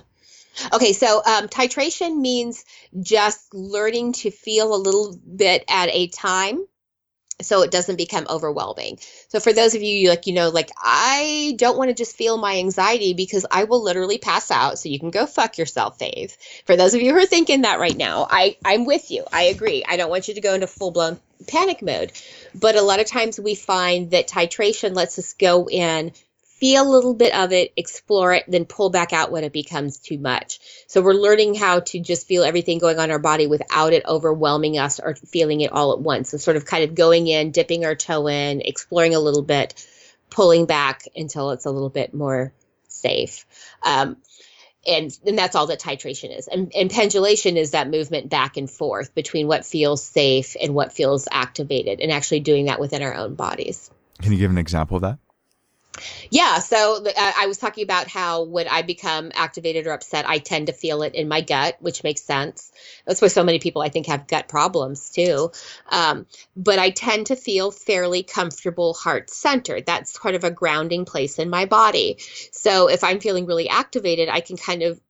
Okay, so um, titration means just learning to feel a little bit at a time so it doesn't become overwhelming. So for those of you like you know like I don't want to just feel my anxiety because I will literally pass out so you can go fuck yourself Faith. For those of you who are thinking that right now, I I'm with you. I agree. I don't want you to go into full-blown panic mode. But a lot of times we find that titration lets us go in feel a little bit of it, explore it, then pull back out when it becomes too much. So we're learning how to just feel everything going on in our body without it overwhelming us or feeling it all at once. So sort of kind of going in, dipping our toe in, exploring a little bit, pulling back until it's a little bit more safe. Um, and, and that's all that titration is. And, and pendulation is that movement back and forth between what feels safe and what feels activated, and actually doing that within our own bodies. Can you give an example of that? Yeah. So uh, I was talking about how when I become activated or upset, I tend to feel it in my gut, which makes sense. That's why so many people I think have gut problems too. Um, but I tend to feel fairly comfortable heart centered. That's kind of a grounding place in my body. So if I'm feeling really activated, I can kind of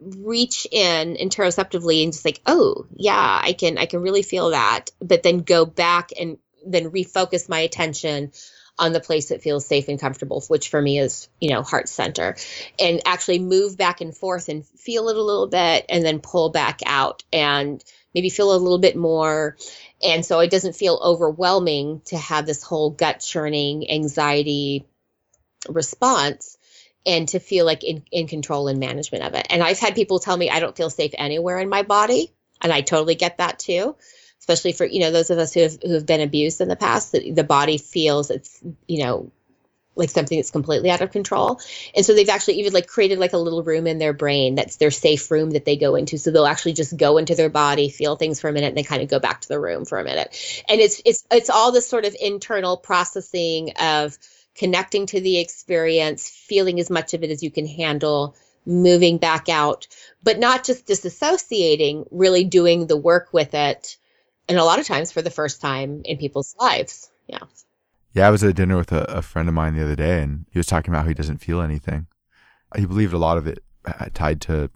reach in interoceptively and just like, oh yeah, I can I can really feel that. But then go back and then refocus my attention on the place that feels safe and comfortable, which for me is, you know, heart center, and actually move back and forth and feel it a little bit and then pull back out and maybe feel a little bit more. And so it doesn't feel overwhelming to have this whole gut churning anxiety response and to feel like in, in control and management of it. And I've had people tell me I don't feel safe anywhere in my body. And I totally get that too especially for you know those of us who have who have been abused in the past the body feels it's you know like something that's completely out of control. And so they've actually even like created like a little room in their brain that's their safe room that they go into. So they'll actually just go into their body feel things for a minute and then kind of go back to the room for a minute. And it's it's it's all this sort of internal processing of connecting to the experience feeling as much of it as you can handle moving back out but not just disassociating really doing the work with it and a lot of times for the first time in people's lives. Yeah. Yeah, I was at dinner with a, a, friend of mine the other day, and he was talking about how he doesn't feel anything. He believed a lot of it uh, tied to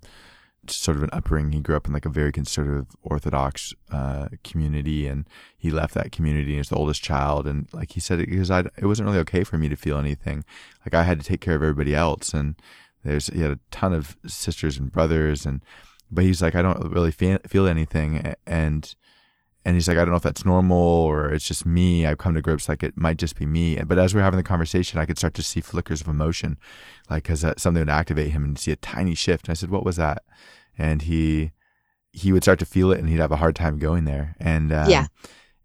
sort of an upbringing. He grew up in like a very conservative Orthodox uh, community, and he left that community as the oldest child. And like he said, because it wasn't really okay for me to feel anything. Like I had to take care of everybody else, and there's he had a ton of sisters and brothers, and but he's like I don't really feel, feel anything, and and he's like, I don't know if that's normal or it's just me. I've come to grips like it might just be me. But as we are having the conversation, I could start to see flickers of emotion, like because something would activate him and see a tiny shift. And I said, "What was that?" And he he would start to feel it, and he'd have a hard time going there. And um, yeah.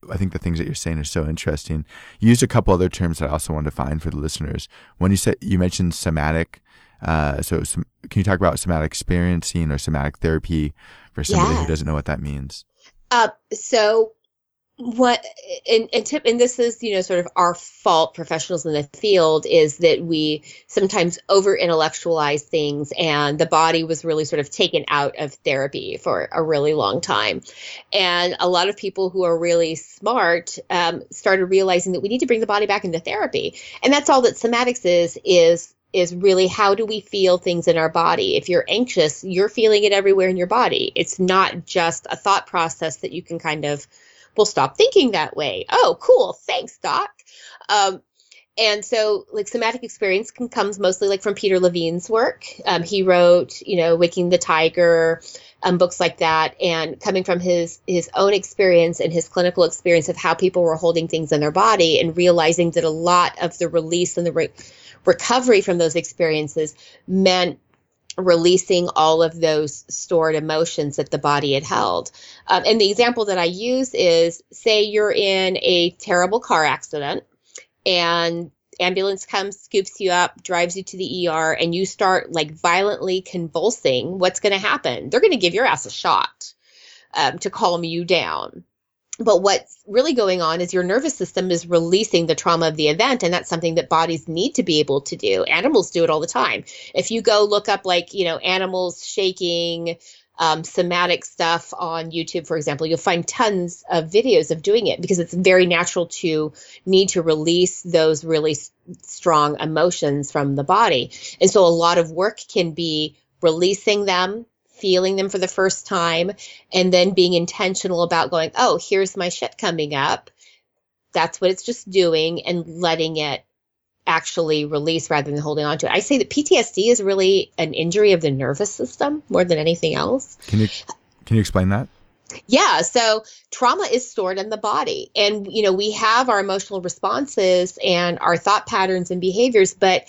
I think the things that you're saying are so interesting. You used a couple other terms that I also wanted to find for the listeners. When you said you mentioned somatic, uh, so some, can you talk about somatic experiencing or somatic therapy for somebody yeah. who doesn't know what that means? Uh, so what and, and tip and this is you know sort of our fault professionals in the field is that we sometimes over intellectualize things and the body was really sort of taken out of therapy for a really long time. And a lot of people who are really smart um, started realizing that we need to bring the body back into therapy. And that's all that somatics is is is really how do we feel things in our body if you're anxious you're feeling it everywhere in your body it's not just a thought process that you can kind of well, stop thinking that way. Oh, cool. Thanks, Doc. Um, and so like somatic experience can, comes mostly like from Peter Levine's work. Um, he wrote, you know, Waking the Tiger, um, books like that, and coming from his his own experience and his clinical experience of how people were holding things in their body and realizing that a lot of the release and the re- recovery from those experiences meant releasing all of those stored emotions that the body had held. Um, and the example that I use is say you're in a terrible car accident and ambulance comes scoops you up drives you to the er and you start like violently convulsing what's going to happen they're going to give your ass a shot um, to calm you down but what's really going on is your nervous system is releasing the trauma of the event and that's something that bodies need to be able to do. Animals do it all the time. If you go look up like you know animals shaking um, somatic stuff on youtube for example you'll find tons of videos of doing it because it's very natural to need to release those really s- strong emotions from the body. And so a lot of work can be releasing them feeling them for the first time and then being intentional about going, oh, here's my shit coming up. That's what it's just doing and letting it actually release rather than holding on to it. I say that PTSD is really an injury of the nervous system more than anything else. Can you can you explain that? Yeah, so trauma is stored in the body. And you know, we have our emotional responses and our thought patterns and behaviors, but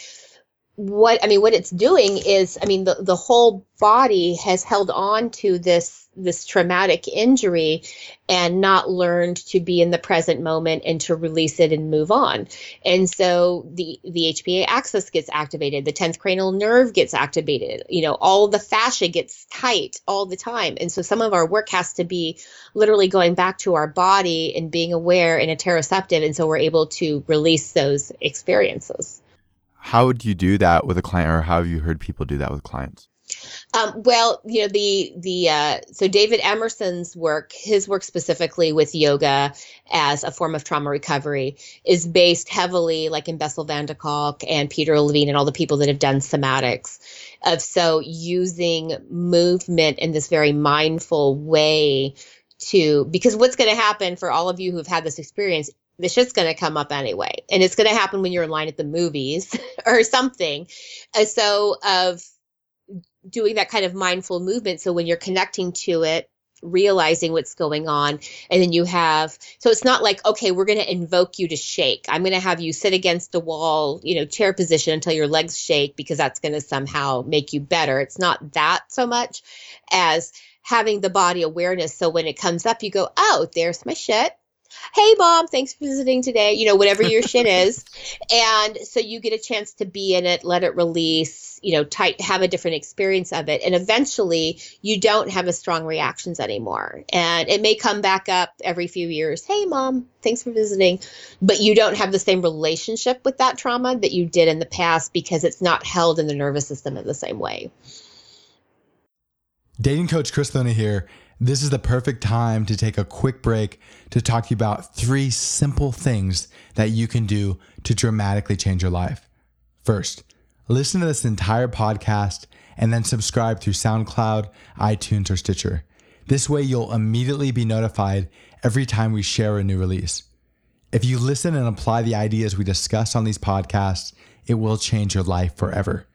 what I mean, what it's doing is, I mean, the, the whole body has held on to this this traumatic injury and not learned to be in the present moment and to release it and move on. And so the the HPA axis gets activated, the 10th cranial nerve gets activated, you know, all the fascia gets tight all the time. And so some of our work has to be literally going back to our body and being aware and interoceptive and so we're able to release those experiences how would you do that with a client or how have you heard people do that with clients? Um, well, you know the the uh, so David Emerson's work, his work specifically with yoga as a form of trauma recovery, is based heavily, like in Bessel van der Kolk and Peter Levine and all the people that have done somatics, of so using movement in this very mindful way to because what's going to happen for all of you who've had this experience the shit's going to come up anyway. And it's going to happen when you're in line at the movies or something. Uh, so, of doing that kind of mindful movement. So, when you're connecting to it, realizing what's going on, and then you have, so it's not like, okay, we're going to invoke you to shake. I'm going to have you sit against the wall, you know, chair position until your legs shake because that's going to somehow make you better. It's not that so much as having the body awareness. So, when it comes up, you go, oh, there's my shit hey mom thanks for visiting today you know whatever your shit is. And so you get a chance to be in it let it release you know tight have a different experience of it. And eventually you don't have as strong reactions anymore. And it may come back up every few years hey mom thanks for visiting. But you don't have the same relationship with that trauma that you did in the past because it's not held in the nervous system in the same way. Dating coach chris Luna here this is the perfect time to take a quick break to talk to you about three simple things that you can do to dramatically change your life. First, listen to this entire podcast and then subscribe through SoundCloud, iTunes, or Stitcher. This way, you'll immediately be notified every time we share a new release. If you listen and apply the ideas we discuss on these podcasts, it will change your life forever.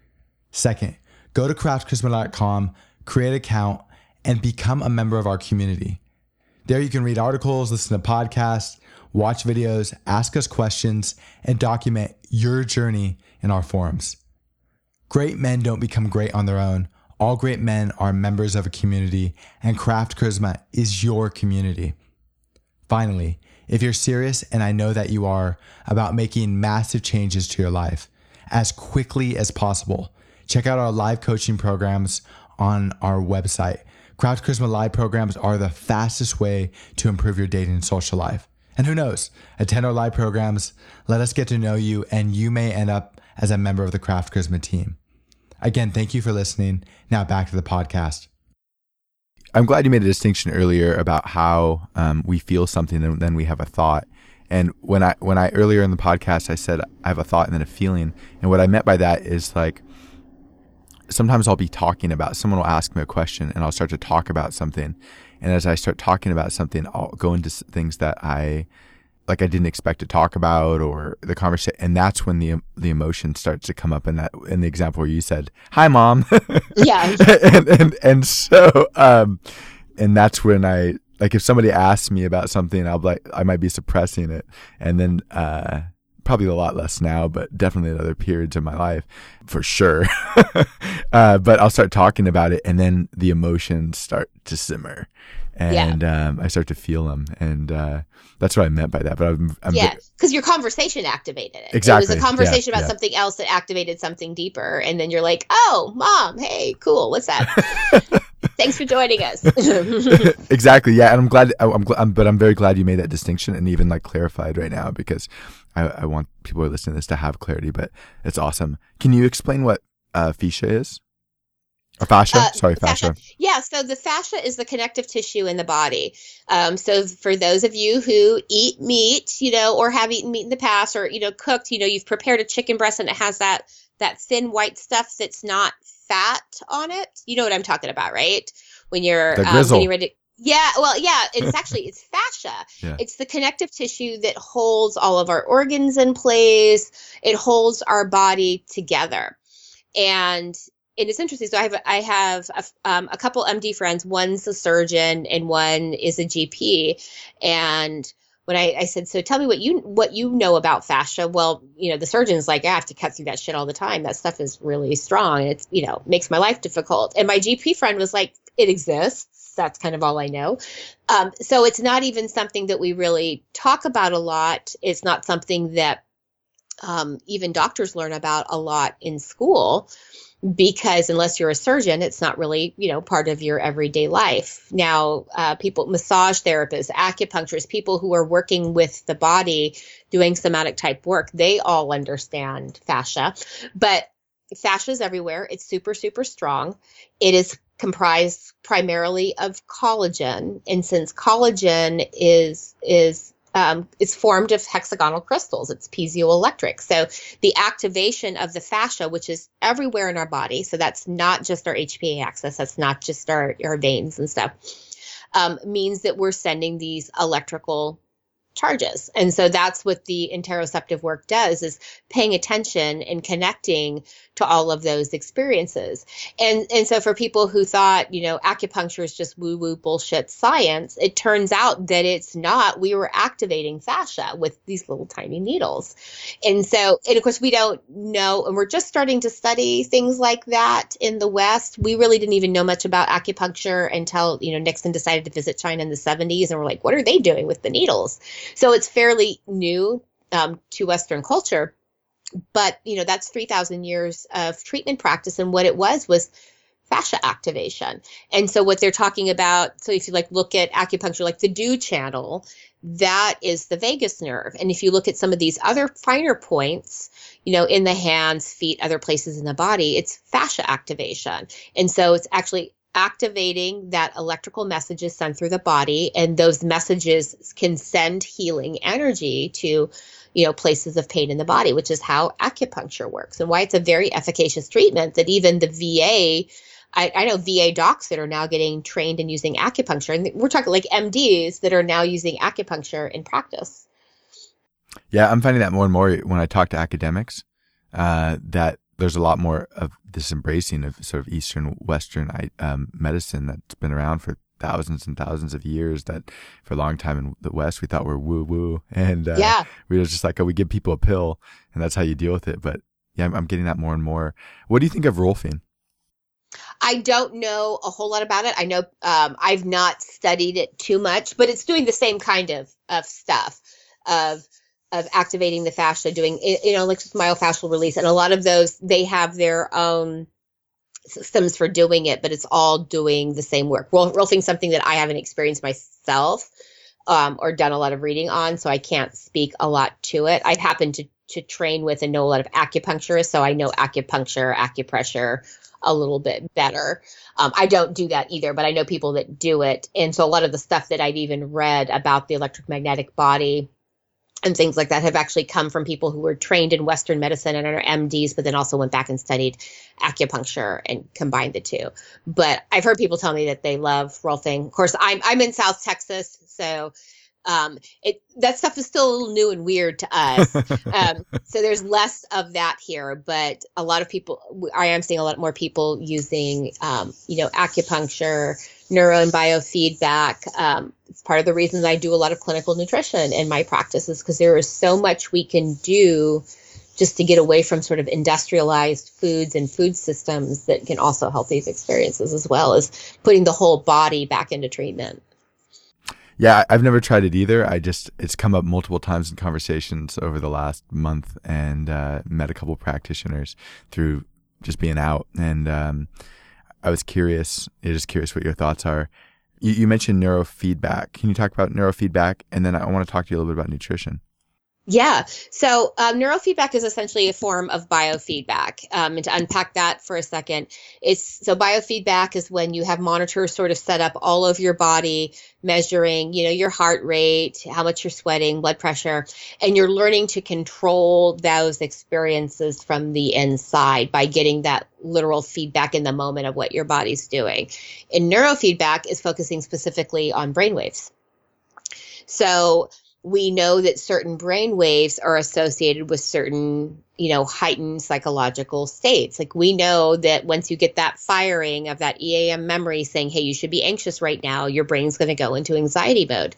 Second, go to craftcharisma.com, create an account, and become a member of our community. There you can read articles, listen to podcasts, watch videos, ask us questions, and document your journey in our forums. Great men don't become great on their own. All great men are members of a community, and Craft Charisma is your community. Finally, if you're serious, and I know that you are, about making massive changes to your life as quickly as possible, check out our live coaching programs on our website Craft Charisma Live programs are the fastest way to improve your dating and social life. And who knows, attend our live programs, let us get to know you, and you may end up as a member of the Craft Charisma team. Again, thank you for listening. Now back to the podcast. I'm glad you made a distinction earlier about how um, we feel something and then we have a thought. And when I when I earlier in the podcast I said I have a thought and then a feeling, and what I meant by that is like sometimes I'll be talking about someone will ask me a question and I'll start to talk about something. And as I start talking about something, I'll go into things that I like I didn't expect to talk about or the conversation and that's when the the emotion starts to come up in that in the example where you said, "Hi mom." Yeah. and, and and so um and that's when I like if somebody asks me about something, I'll like I might be suppressing it and then uh probably a lot less now, but definitely at other periods of my life for sure. uh, but I'll start talking about it, and then the emotions start to simmer, and yeah. um, I start to feel them, and uh, that's what I meant by that. But I'm, I'm yeah, because your conversation activated it. Exactly, it was a conversation yeah, about yeah. something else that activated something deeper, and then you're like, "Oh, mom, hey, cool, what's that?" Thanks for joining us. exactly. Yeah, and I'm glad. I'm, I'm, but I'm very glad you made that distinction and even like clarified right now because I, I want people who are listening to this to have clarity. But it's awesome. Can you explain what uh, fascia is? Or fascia? Uh, Sorry, fascia. fascia. Yeah, so the fascia is the connective tissue in the body. Um, so for those of you who eat meat, you know, or have eaten meat in the past, or you know, cooked, you know, you've prepared a chicken breast and it has that that thin white stuff that's not fat on it. You know what I'm talking about, right? When you're The um, grizzle. getting ready. Yeah, well, yeah, it's actually it's fascia. Yeah. It's the connective tissue that holds all of our organs in place. It holds our body together, and and it's interesting. So I have I have a, um, a couple MD friends. One's a surgeon and one is a GP, and when I, I said, so tell me what you what you know about fascia. Well, you know, the surgeon's like, I have to cut through that shit all the time. That stuff is really strong. It's you know makes my life difficult. And my GP friend was like, it exists. That's kind of all I know. Um, so it's not even something that we really talk about a lot. It's not something that um, even doctors learn about a lot in school because unless you're a surgeon, it's not really, you know, part of your everyday life. Now, uh, people, massage therapists, acupuncturists, people who are working with the body, doing somatic type work, they all understand fascia. But fascia is everywhere. It's super, super strong. It is comprised primarily of collagen, and since collagen is is um, it's formed of hexagonal crystals. It's piezoelectric. So the activation of the fascia, which is everywhere in our body, so that's not just our HPA axis, that's not just our, our veins and stuff, um, means that we're sending these electrical charges. And so that's what the interoceptive work does is paying attention and connecting to all of those experiences. And and so for people who thought, you know, acupuncture is just woo woo bullshit science, it turns out that it's not. We were activating fascia with these little tiny needles. And so and of course we don't know and we're just starting to study things like that in the West. We really didn't even know much about acupuncture until, you know, Nixon decided to visit China in the 70s and we're like, what are they doing with the needles? So it's fairly new um, to Western culture but you know that's 3000 years of treatment practice and what it was was fascia activation. And so what they're talking about so if you like look at acupuncture like the Du channel that is the vagus nerve. And if you look at some of these other finer points you know in the hands feet other places in the body it's fascia activation. And so it's actually activating that electrical messages sent through the body and those messages can send healing energy to you know places of pain in the body which is how acupuncture works and why it's a very efficacious treatment that even the va I, I know va docs that are now getting trained in using acupuncture and we're talking like mds that are now using acupuncture in practice. Yeah, I'm finding that more and more when I talk to academics uh, that there's a lot more of this embracing of sort of Eastern Western um, medicine that's been around for thousands and thousands of years. That for a long time in the West we thought were woo woo, and uh, yeah we were just like, oh, we give people a pill and that's how you deal with it. But yeah, I'm, I'm getting that more and more. What do you think of Rolfing? I don't know a whole lot about it. I know um, I've not studied it too much, but it's doing the same kind of of stuff of of activating the fascia, doing you know like myofascial release, and a lot of those they have their own systems for doing it, but it's all doing the same work. Rolfing something that I haven't experienced myself um, or done a lot of reading on, so I can't speak a lot to it. I've happened to to train with and know a lot of acupuncturists, so I know acupuncture, acupressure a little bit better. Um, I don't do that either, but I know people that do it, and so a lot of the stuff that I've even read about the electromagnetic body and things like that have actually come from people who were trained in Western medicine and are MDs, but then also went back and studied acupuncture and combined the two. But I've heard people tell me that they love Rolfing. Of course, I'm I'm in South Texas, so um, it that stuff is still a little new and weird to us. um, so there's less of that here, but a lot of people, I am seeing a lot more people using, um, you know, acupuncture, neuro and biofeedback. Um, it's part of the reasons I do a lot of clinical nutrition in my practices because there is so much we can do just to get away from sort of industrialized foods and food systems that can also help these experiences as well as putting the whole body back into treatment. Yeah, I've never tried it either. I just it's come up multiple times in conversations over the last month, and uh, met a couple practitioners through just being out, and um, I was curious, just curious what your thoughts are. You, you mentioned neurofeedback. Can you talk about neurofeedback? And then I want to talk to you a little bit about nutrition. Yeah. So um, neurofeedback is essentially a form of biofeedback. Um, and to unpack that for a second, it's so biofeedback is when you have monitors sort of set up all over your body, measuring, you know, your heart rate, how much you're sweating, blood pressure, and you're learning to control those experiences from the inside by getting that literal feedback in the moment of what your body's doing. And neurofeedback is focusing specifically on brainwaves. So we know that certain brain waves are associated with certain you know heightened psychological states. Like we know that once you get that firing of that eam memory saying hey you should be anxious right now your brain's going to go into anxiety mode.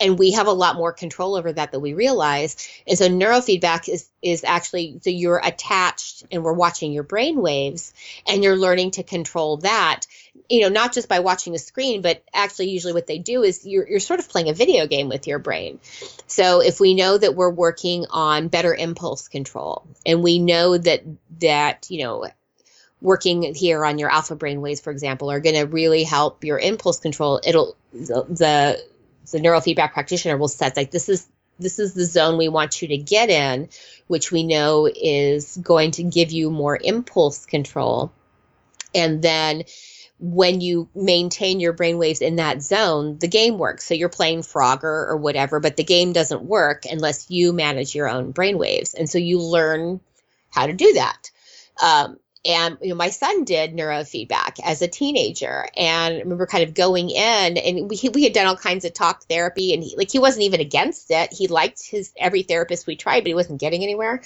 And we have a lot more control over that than we realize. And so neurofeedback is is actually so you're attached and we're watching your brain waves and you're learning to control that you know, not just by watching a screen, but actually usually what they do is you're, you're sort of playing a video game with your brain. So if we know that we're working on better impulse control and we know that, that, you know, working here on your alpha brain waves, for example, are going to really help your impulse control, it'll, the, the, the neurofeedback practitioner will set like, this is, this is the zone we want you to get in, which we know is going to give you more impulse control. And then when you maintain your brainwaves in that zone, the game works. So you're playing Frogger or whatever, but the game doesn't work unless you manage your own brainwaves. And so you learn how to do that. Um, and you know, my son did neurofeedback as a teenager, and I remember kind of going in, and we we had done all kinds of talk therapy, and he, like he wasn't even against it. He liked his every therapist we tried, but he wasn't getting anywhere.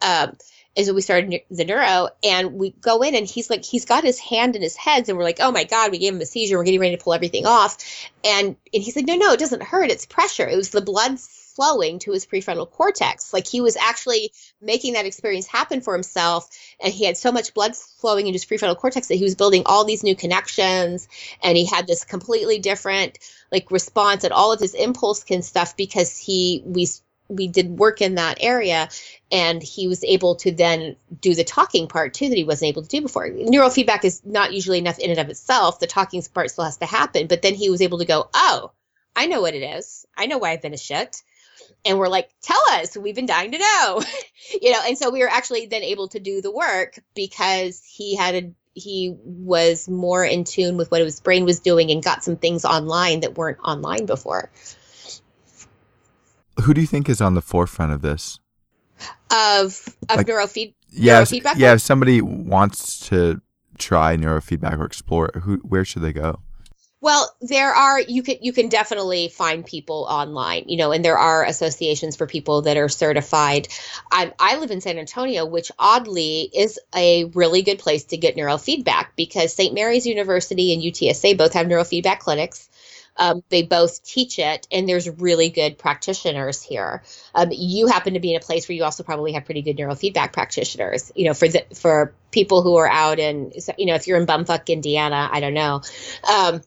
Um, is when we started the neuro and we go in and he's like he's got his hand in his head and we're like oh my god we gave him a seizure. We're getting ready to pull everything off. And and he's like no no it doesn't hurt. It's pressure. It was the blood flowing to his prefrontal cortex. Like he was actually making that experience happen for himself. And he had so much blood flowing into his prefrontal cortex that he was building all these new connections. And he had this completely different like response at all of his impulse and stuff because he we we did work in that area and he was able to then do the talking part too that he wasn't able to do before. Neurofeedback is not usually enough in and of itself. The talking part still has to happen but then he was able to go oh i know what it is. I know why i've been a shit. And we're like tell us. We've been dying to know. You know and so we were actually then able to do the work because he had a he was more in tune with what his brain was doing and got some things online that weren't online before who do you think is on the forefront of this? Of of like, neurofeed, yeah, neurofeedback. Yeah, if somebody wants to try neurofeedback or explore it, who where should they go? Well, there are you can you can definitely find people online, you know, and there are associations for people that are certified. I, I live in San Antonio, which oddly is a really good place to get neurofeedback because St. Mary's University and UTSA both have neurofeedback clinics. Um, they both teach it, and there's really good practitioners here. Um, you happen to be in a place where you also probably have pretty good neurofeedback practitioners. You know, for the for people who are out in, you know, if you're in bumfuck Indiana, I don't know. Um,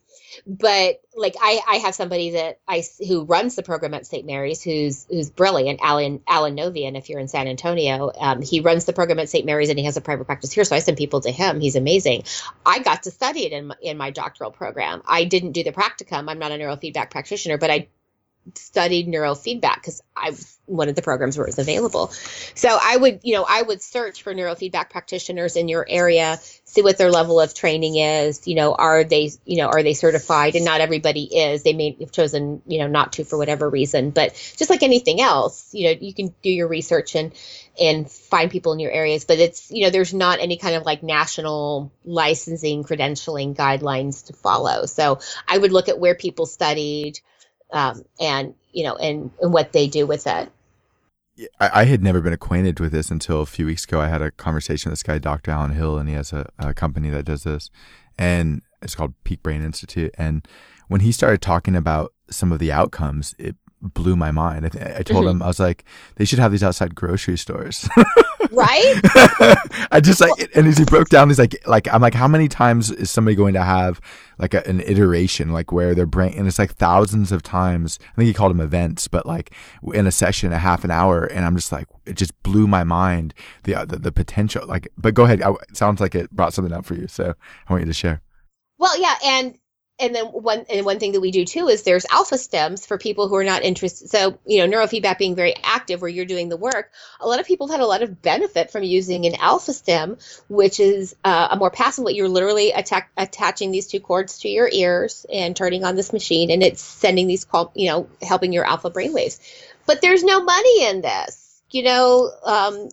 but like I, I have somebody that I who runs the program at St. Mary's who's who's brilliant, Alan Alan Novian. If you're in San Antonio, um, he runs the program at St. Mary's and he has a private practice here. So I send people to him. He's amazing. I got to study it in my, in my doctoral program. I didn't do the practicum. I'm not a neurofeedback practitioner, but I studied neurofeedback because I one of the programs where it was available. So I would, you know, I would search for neurofeedback practitioners in your area, see what their level of training is. You know, are they, you know, are they certified? And not everybody is. They may have chosen, you know, not to for whatever reason. But just like anything else, you know, you can do your research and and find people in your areas. But it's, you know, there's not any kind of like national licensing credentialing guidelines to follow. So I would look at where people studied um, and you know, and, and what they do with it. I, I, had never been acquainted with this until a few weeks ago. I had a conversation with this guy, Dr. Alan Hill, and he has a, a company that does this, and it's called Peak Brain Institute. And when he started talking about some of the outcomes, it blew my mind. I, th- I told mm-hmm. him I was like, they should have these outside grocery stores. right? I just like, and as he broke down, he's like, like I'm like, how many times is somebody going to have like a, an iteration, like where their brain, and it's like thousands of times. I think he called them events, but like in a session, a half an hour, and I'm just like, it just blew my mind the uh, the, the potential. Like, but go ahead. I, it sounds like it brought something up for you, so I want you to share. Well, yeah, and and then one and one thing that we do too is there's Alpha-Stims for people who are not interested. So you know, neurofeedback being very active where you're doing the work. A lot of people had a lot of benefit from using an Alpha-Stim, which is uh, a more passive way. You're literally attaching these two cords to your ears and turning on this machine, and it's sending these call, you know, helping your alpha brainwaves. But there's no money in this. You know, um,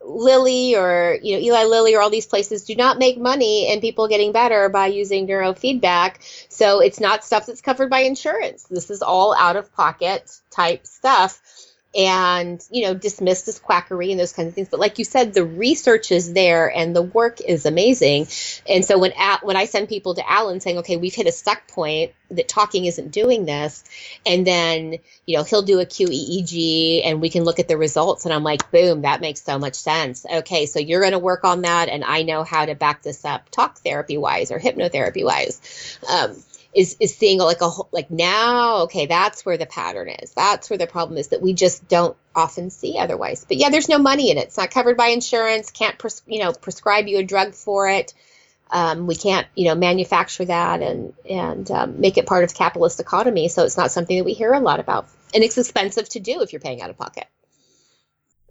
Lilly or you know Eli Lilly or all these places do not make money in people getting better by using neurofeedback. So it's not stuff that's covered by insurance. This is all out of pocket type stuff and you know dismissed as quackery and those kinds of things. But like you said the research is there and the work is amazing. And so when at, when i send people to alan saying okay we've hit a stuck point that talking isn't doing this and then you know he'll do a qeeg and we can look at the results and i'm like boom that makes so much sense. Okay so you're going to work on that and i know how to back this up talk therapy wise or hypnotherapy wise um, is is seeing like a whole, like now okay that's where the pattern is. That's where the problem is that we just don't often see otherwise. But yeah there's no money in it. It's not covered by insurance. Can't pres- you know prescribe you a drug for it. Um, we can't you know manufacture that and and um, make it part of capitalist economy. So it's not something that we hear a lot about. And it's expensive to do if you're paying out of pocket.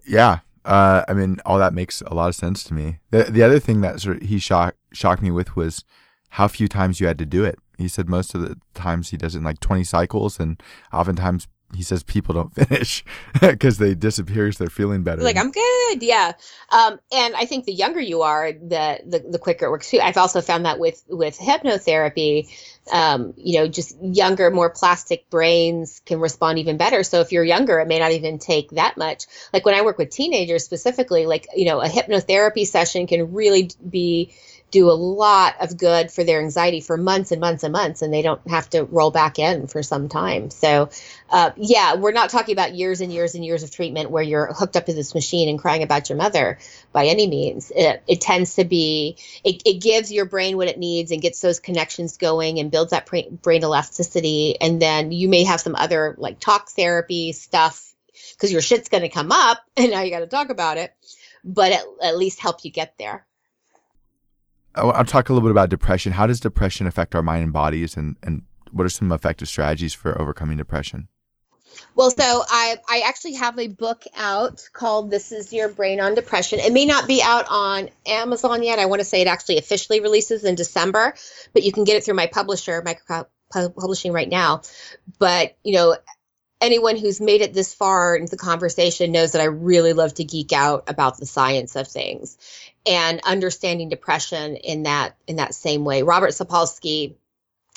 Yeah. Uh, I mean, all that makes a lot of sense to me. The the other thing that sort of he shocked shocked me with was how few times you had to do it. He said most of the times he does it in like 20 cycles, and oftentimes he says people don't finish because they disappear because they're feeling better. Like I'm good, yeah. Um, and I think the younger you are, the, the the quicker it works too. I've also found that with with hypnotherapy, um, you know, just younger, more plastic brains can respond even better. So if you're younger, it may not even take that much. Like when I work with teenagers specifically, like you know, a hypnotherapy session can really be do a lot of good for their anxiety for months and months and months, and they don't have to roll back in for some time. So, uh, yeah, we're not talking about years and years and years of treatment where you're hooked up to this machine and crying about your mother by any means. It, it tends to be, it, it, gives your brain what it needs and gets those connections going and builds that brain elasticity. And then you may have some other like talk therapy stuff because your shit's going to come up and now you got to talk about it, but at, at least help you get there. I'll talk a little bit about depression. How does depression affect our mind and bodies, and, and what are some effective strategies for overcoming depression? Well, so I I actually have a book out called "This Is Your Brain on Depression." It may not be out on Amazon yet. I want to say it actually officially releases in December, but you can get it through my publisher, Microcosm Publishing, right now. But you know, anyone who's made it this far into the conversation knows that I really love to geek out about the science of things and understanding depression in that in that same way. Robert Sapolsky,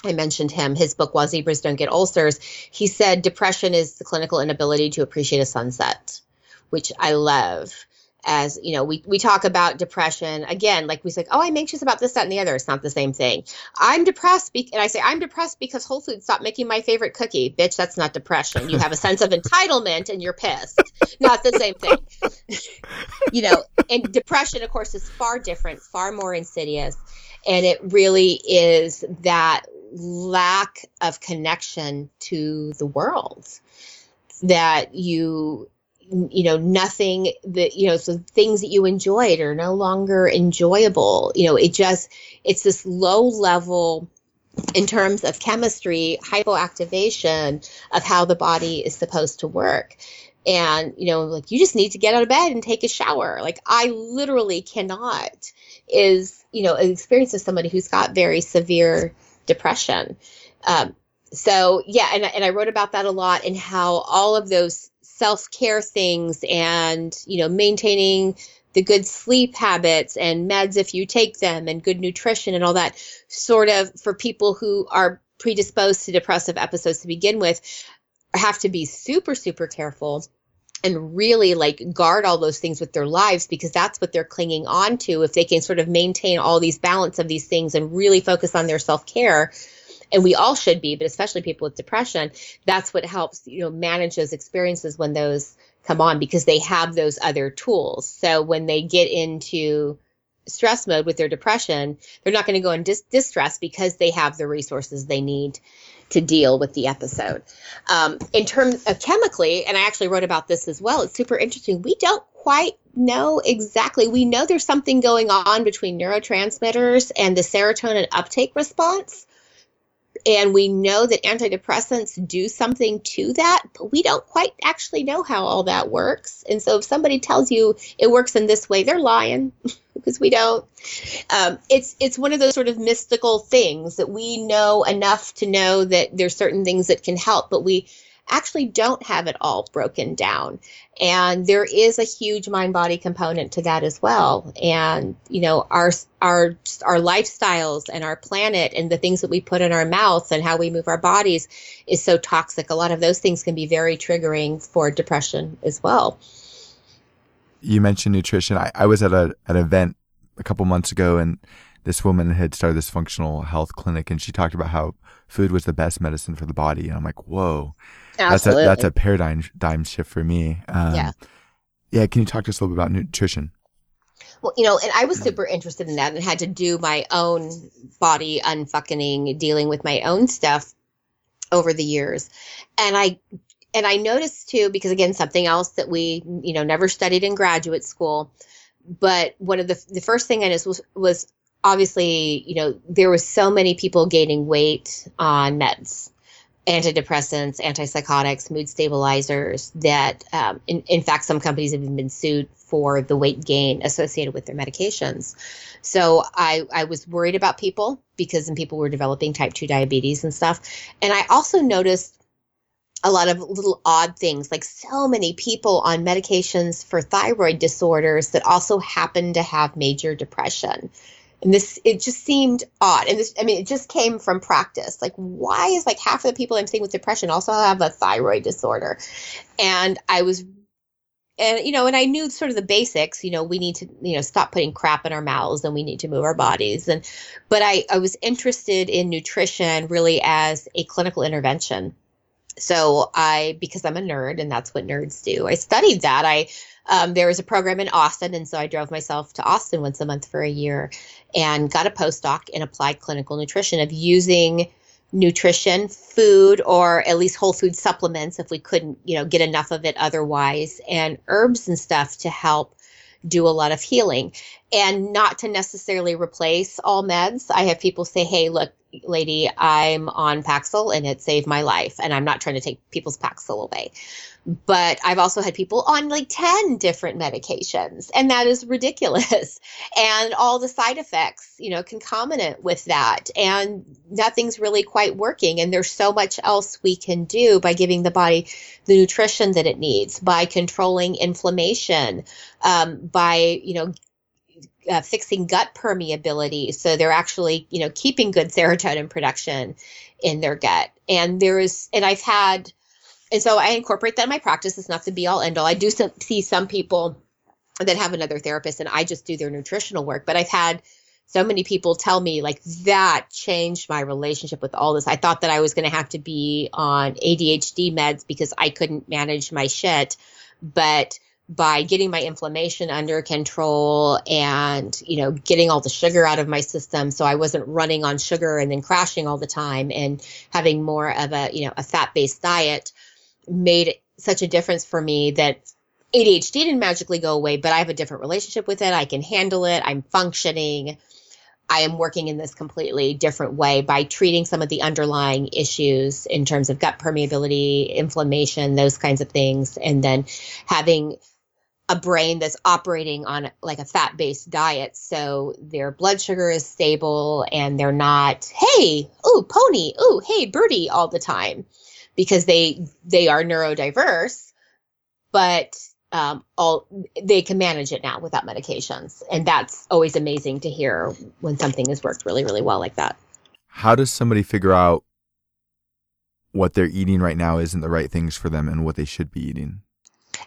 I mentioned him, his book Why Zebras Don't Get Ulcers. He said depression is the clinical inability to appreciate a sunset, which I love as you know we, we talk about depression. Again like we say oh i'm anxious about this that and the other. It's not the same thing. I'm depressed be- and i say i'm depressed because whole foods stopped making my favorite cookie. Bitch that's not depression. You have a sense of entitlement and you're pissed. Not the same thing. You know and depression of course is far different far more insidious. And it really is that lack of connection to the world that you you know nothing that you know so things that you enjoyed are no longer enjoyable. You know it just it's this low level in terms of chemistry hypoactivation of how the body is supposed to work. And you know like you just need to get out of bed and take a shower. Like i literally cannot is you know an experience of somebody who's got very severe depression. Um, so yeah and, and i wrote about that a lot and how all of those self-care things and you know maintaining the good sleep habits and meds if you take them and good nutrition and all that sort of for people who are predisposed to depressive episodes to begin with have to be super super careful and really like guard all those things with their lives because that's what they're clinging on to if they can sort of maintain all these balance of these things and really focus on their self-care and we all should be but especially people with depression that's what helps you know manage those experiences when those come on because they have those other tools so when they get into stress mode with their depression they're not going to go in dis- distress because they have the resources they need to deal with the episode. Um, in terms of chemically, and I actually wrote about this as well, it's super interesting. We don't quite know exactly. We know there's something going on between neurotransmitters and the serotonin uptake response. And we know that antidepressants do something to that, but we don't quite actually know how all that works. And so if somebody tells you it works in this way, they're lying. because we don't. Um, it's it's one of those sort of mystical things that we know enough to know that there's certain things that can help, but we actually don't have it all broken down. And there is a huge mind body component to that as well. And you know our our our lifestyles and our planet and the things that we put in our mouth and how we move our bodies is so toxic. A lot of those things can be very triggering for depression as well you mentioned nutrition. I, I was at a an event a couple months ago, and this woman had started this functional health clinic, and she talked about how food was the best medicine for the body. And I'm like, whoa, Absolutely. that's a that's a paradigm paradigm shift for me. Um, yeah, yeah. Can you talk to us a little bit about nutrition? Well, you know, and I was super interested in that and had to do my own body unfucking dealing with my own stuff over the years. And I and I noticed too, because again, something else that we, you know, never studied in graduate school, but one of the the first thing I noticed was was obviously, you know, there was so many people gaining weight on meds, antidepressants, antipsychotics, mood stabilizers that, um, in, in fact, some companies have been sued for the weight gain associated with their medications. So I, I was worried about people because then people were developing type 2 diabetes and stuff. And I also noticed a lot of little odd things like so many people on medications for thyroid disorders that also happen to have major depression and this it just seemed odd. And this i mean it just came from practice. Like why is like half of the people i'm seeing with depression also have a thyroid disorder? And i was and you know and i knew sort of the basics you know we need to you know stop putting crap in our mouths and we need to move our bodies. And but i i was interested in nutrition really as a clinical intervention so I, because I'm a nerd and that's what nerds do, I studied that. I, um, there was a program in Austin, and so I drove myself to Austin once a month for a year and got a postdoc in applied clinical nutrition of using nutrition, food, or at least whole food supplements if we couldn't, you know, get enough of it otherwise, and herbs and stuff to help do a lot of healing and not to necessarily replace all meds. I have people say, hey, look, lady, I'm on Paxil and it saved my life. And I'm not trying to take people's Paxil away. But I've also had people on like 10 different medications, and that is ridiculous. and all the side effects, you know, concomitant with that. And nothing's really quite working. And there's so much else we can do by giving the body the nutrition that it needs, by controlling inflammation, um, by, you know, uh, fixing gut permeability. So they're actually, you know, keeping good serotonin production in their gut. And there is, and I've had, and so I incorporate that in my practice. It's not the be all end all. I do some, see some people that have another therapist and I just do their nutritional work, but I've had so many people tell me like that changed my relationship with all this. I thought that I was going to have to be on ADHD meds because I couldn't manage my shit, but by getting my inflammation under control and you know getting all the sugar out of my system. So i wasn't running on sugar and then crashing all the time and having more of a you know a fat based diet made such a difference for me that adhd didn't magically go away but i have a different relationship with it. I can handle it. I'm functioning. I am working in this completely different way by treating some of the underlying issues in terms of gut permeability, inflammation, those kinds of things, and then having a brain that's operating on like a fat based diet. So their blood sugar is stable and they're not, hey, oh, pony, oh, hey, birdie all the time because they they are neurodiverse, but um, all they can manage it now without medications, and that's always amazing to hear when something has worked really, really well like that. How does somebody figure out what they're eating right now isn't the right things for them and what they should be eating?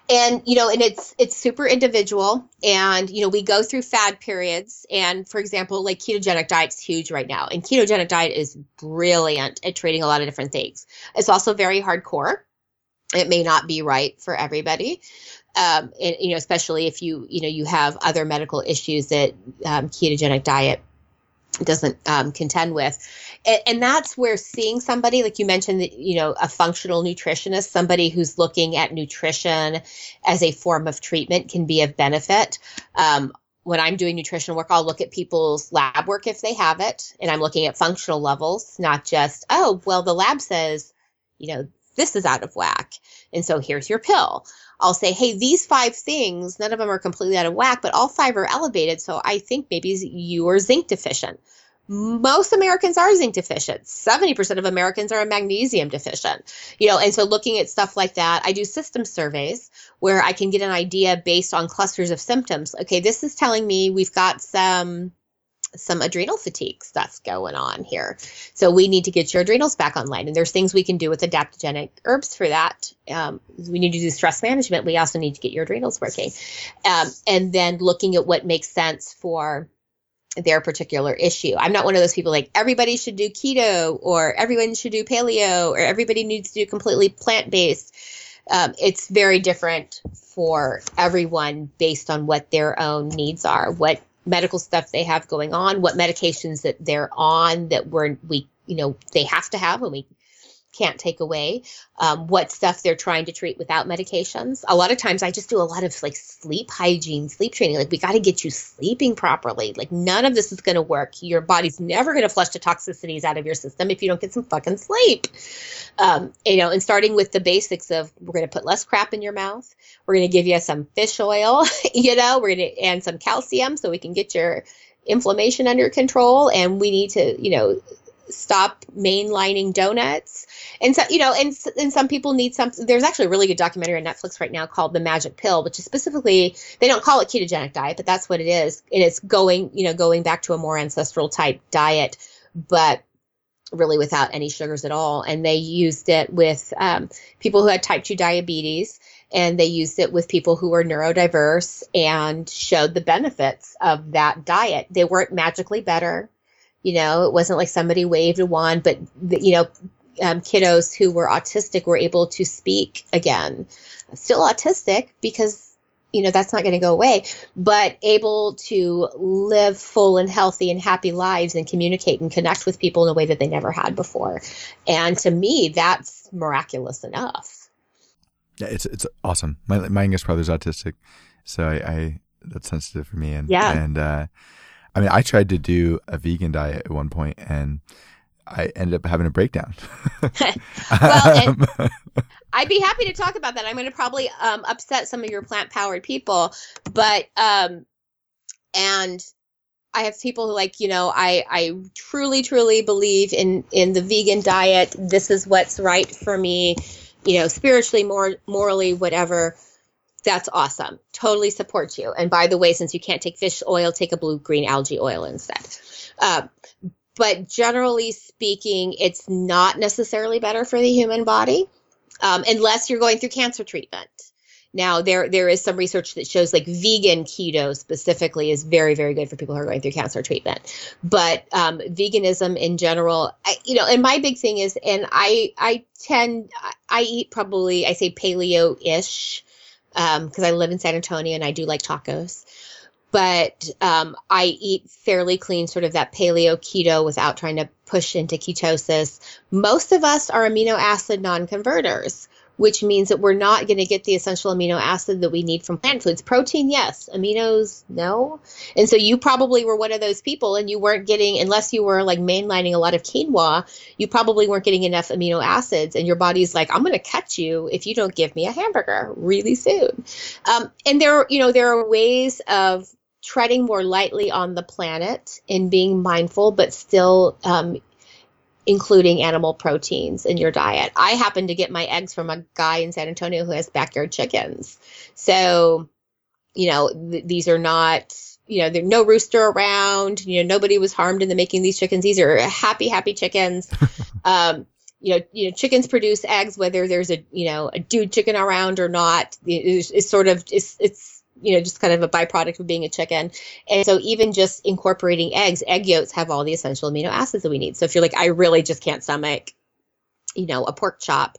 And you know and it's it's super individual. And you know we go through fad periods. And for example like ketogenic diet's huge right now. And ketogenic diet is brilliant at treating a lot of different things. It's also very hardcore. It may not be right for everybody. Um, and you know, especially if you you know you have other medical issues that um, ketogenic diet doesn't um, contend with, and, and, that's where seeing somebody like you mentioned, that, you know, a functional nutritionist, somebody who's looking at nutrition as a form of treatment, can be of benefit. Um, when I'm doing nutrition work, I'll look at people's lab work if they have it, and I'm looking at functional levels, not just oh well, the lab says, you know, this is out of whack, and so here's your pill I'll say, hey, these five things, none of them are completely out of whack, but all five are elevated. So I think maybe you are zinc deficient. Most Americans are zinc deficient. 70% of Americans are a magnesium deficient. You know, and so looking at stuff like that, I do system surveys where I can get an idea based on clusters of symptoms. Okay, this is telling me we've got some some adrenal fatigue stuff going on here. So we need to get your adrenals back online. And there's things we can do with adaptogenic herbs for that. Um, we need to do stress management. We also need to get your adrenals working. Um, and then looking at what makes sense for their particular issue. I'm not one of those people like everybody should do keto or everyone should do paleo or everybody needs to do completely plant based. Um, it's very different for everyone based on what their own needs are, what medical stuff they have going on, what medications that they're on that we're we you know they have to have and we can't take away, um, what stuff they're trying to treat without medications. A lot of times I just do a lot of like sleep hygiene, sleep training. Like we got to get you sleeping properly. Like none of this is going to work. Your body's never going to flush the toxicities out of your system if you don't get some fucking sleep. Um, you know, and starting with the basics of we're going to put less crap in your mouth. We're going to give you some fish oil, you know, we're going to, and some calcium so we can get your inflammation under control. And we need to, you know, stop mainlining donuts. And so you know and, and some people need something there's actually a really good documentary on netflix right now called the magic pill which is specifically they don't call it ketogenic diet but that's what it is. And it's going you know going back to a more ancestral type diet but really without any sugars at all. And they used it with um, people who had type 2 diabetes and they used it with people who were neurodiverse and showed the benefits of that diet. They weren't magically better you know, it wasn't like somebody waved a wand, but the, you know, um, kiddos who were autistic were able to speak again. Still autistic because you know that's not going to go away, but able to live full and healthy and happy lives and communicate and connect with people in a way that they never had before. And to me, that's miraculous enough. Yeah, it's it's awesome. My my youngest brother's autistic, so I, I that's sensitive for me. And yeah, and uh, I mean, I tried to do a vegan diet at one point and I ended up having a breakdown. well, um, I'd be happy to talk about that. I'm going to probably um, upset some of your plant powered people, but um, and I have people who like you know I I truly truly believe in in the vegan diet. This is what's right for me, you know, spiritually, more morally, whatever that's awesome. Totally support you. And by the way, since you can't take fish oil, take a blue green algae oil instead. Uh, but generally speaking, it's not necessarily better for the human body um, unless you're going through cancer treatment. Now, there there is some research that shows like vegan keto specifically is very very good for people who are going through cancer treatment. But um, veganism in general, I, you know, and my big thing is, and I I tend I eat probably I say paleo ish because um, I live in San Antonio and I do like tacos. But um, I eat fairly clean, sort of that paleo keto without trying to push into ketosis. Most of us are amino acid non converters which means that we're not going to get the essential amino acid that we need from plant foods. Protein, yes. Aminos, no. And so you probably were one of those people and you weren't getting, unless you were like mainlining a lot of quinoa, you probably weren't getting enough amino acids. And your body's like, I'm going to cut you if you don't give me a hamburger really soon. Um, and there, you know, there are ways of treading more lightly on the planet and being mindful, but still um, including animal proteins in your diet. I happen to get my eggs from a guy in San Antonio who has backyard chickens. So, you know, th- these are not, you know, there's no rooster around. You know, nobody was harmed in the making these chickens. These are happy, happy chickens. um, you know, you know, chickens produce eggs whether there's a, you know, a dude chicken around or not. It's, it's sort of it's it's you know, just kind of a byproduct of being a chicken. And so even just incorporating eggs, egg yolks have all the essential amino acids that we need. So if you're like, I really just can't stomach, you know, a pork chop.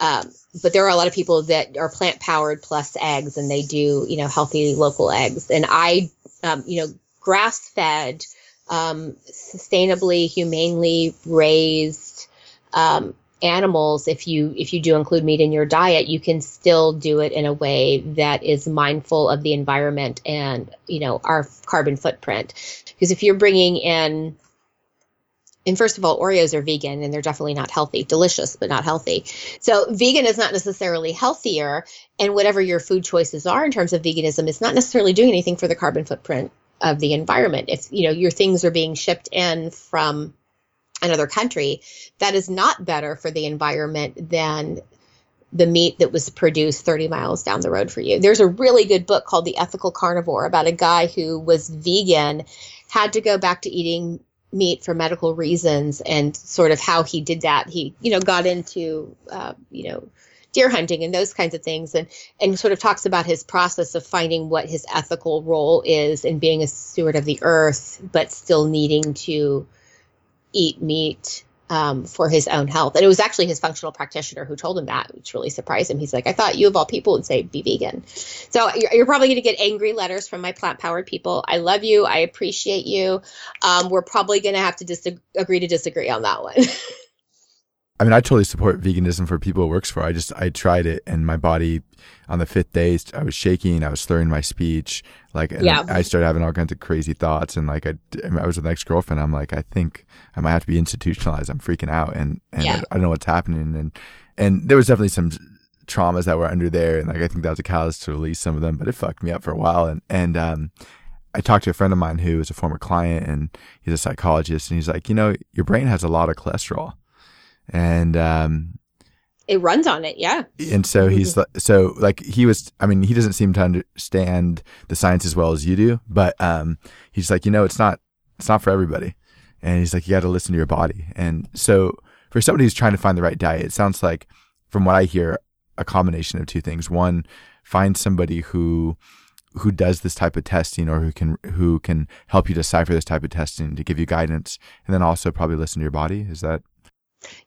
Um, but there are a lot of people that are plant powered plus eggs and they do, you know, healthy local eggs. And I, um, you know, grass fed, um, sustainably, humanely raised, um, animals if you if you do include meat in your diet you can still do it in a way that is mindful of the environment and you know our carbon footprint. Because if you're bringing in and first of all oreos are vegan and they're definitely not healthy delicious but not healthy. So vegan is not necessarily healthier and whatever your food choices are in terms of veganism it's not necessarily doing anything for the carbon footprint of the environment. If you know your things are being shipped in from another country, that is not better for the environment than the meat that was produced 30 miles down the road for you. There's a really good book called The Ethical Carnivore about a guy who was vegan, had to go back to eating meat for medical reasons and sort of how he did that. He, you know, got into, uh, you know, deer hunting and those kinds of things and and sort of talks about his process of finding what his ethical role is in being a steward of the earth but still needing to eat meat um, for his own health. And it was actually his functional practitioner who told him that, which really surprised him. He's like, I thought you of all people would say be vegan. So you're, you're probably going to get angry letters from my plant powered people. I love you. I appreciate you. Um, we're probably going to have to disagree to disagree on that one. I mean, I totally support veganism for people it works for. I just, I tried it and my body on the fifth day, I was shaking, I was slurring my speech. Like, yeah. I started having all kinds of crazy thoughts. And like, I, I was with an ex girlfriend. I'm like, I think I might have to be institutionalized. I'm freaking out and, and yeah. I, I don't know what's happening. And, and there was definitely some traumas that were under there. And like, I think that was a catalyst to release some of them, but it fucked me up for a while. And, and, um, I talked to a friend of mine who is a former client and he's a psychologist and he's like, you know, your brain has a lot of cholesterol and um, it runs on it, yeah. And so he's like, so like he was. I mean, he doesn't seem to understand the science as well as you do, but um, he's like, you know, it's not it's not for everybody, and he's like, you got to listen to your body. And so for somebody who's trying to find the right diet, it sounds like, from what I hear, a combination of two things. One, find somebody who who does this type of testing or who can who can help you decipher this type of testing to give you guidance and then also probably listen to your body is that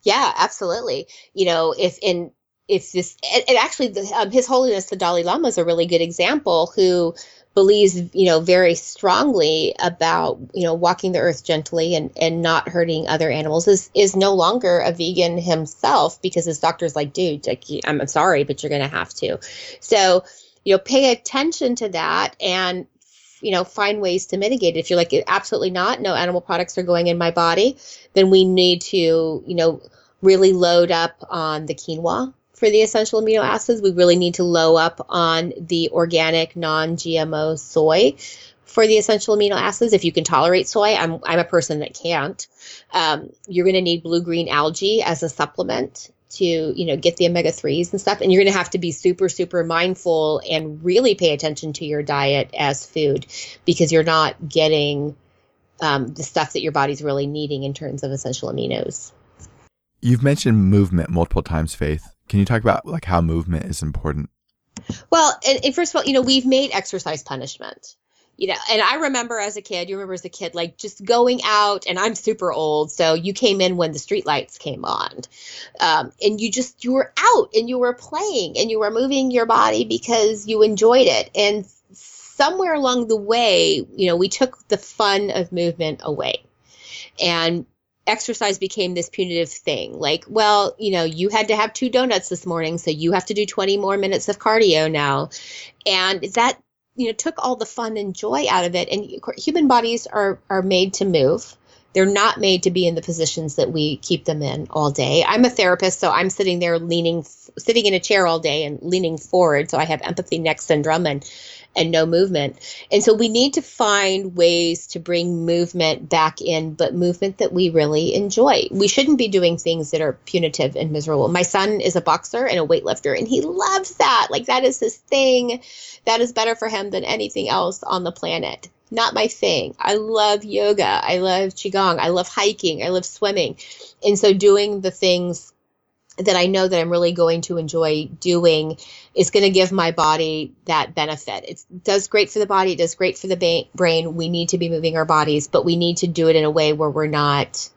yeah, absolutely. You know, if in if this and, actually the, um, His Holiness the Dalai Lama is a really good example who believes you know very strongly about you know walking the earth gently and and not hurting other animals is is no longer a vegan himself because his doctor's like dude like I'm sorry but you're gonna have to so you know pay attention to that and you know find ways to mitigate it if you're like absolutely not no animal products are going in my body then we need to, you know, really load up on the quinoa for the essential amino acids. We really need to load up on the organic non GMO soy for the essential amino acids. If you can tolerate soy, I'm, I'm a person that can't. Um, you're going to need blue green algae as a supplement to you know get the omega 3s and stuff and you're going to have to be super super mindful and really pay attention to your diet as food because you're not getting um, the stuff that your body's really needing in terms of essential aminos. You've mentioned movement multiple times, Faith. Can you talk about like how movement is important? Well, and, and first of all, you know, we've made exercise punishment you know, and I remember as a kid, you remember as a kid, like just going out, and I'm super old, so you came in when the street lights came on, um, and you just you were out and you were playing and you were moving your body because you enjoyed it, and somewhere along the way, you know, we took the fun of movement away, and exercise became this punitive thing. Like well you know you had to have two donuts this morning so you have to do 20 more minutes of cardio now. And is that you know took all the fun and joy out of it. And human bodies are are made to move. They're not made to be in the positions that we keep them in all day. I'm a therapist so i'm sitting there leaning sitting in a chair all day and leaning forward so i have empathy neck syndrome. And and no movement. And so we need to find ways to bring movement back in, but movement that we really enjoy. We shouldn't be doing things that are punitive and miserable. My son is a boxer and a weightlifter, and he loves that. Like, that is his thing. That is better for him than anything else on the planet. Not my thing. I love yoga. I love Qigong. I love hiking. I love swimming. And so doing the things that I know that I'm really going to enjoy doing is going to give my body that benefit. It does great for the body, it does great for the ba- brain. We need to be moving our bodies, but we need to do it in a way where we're not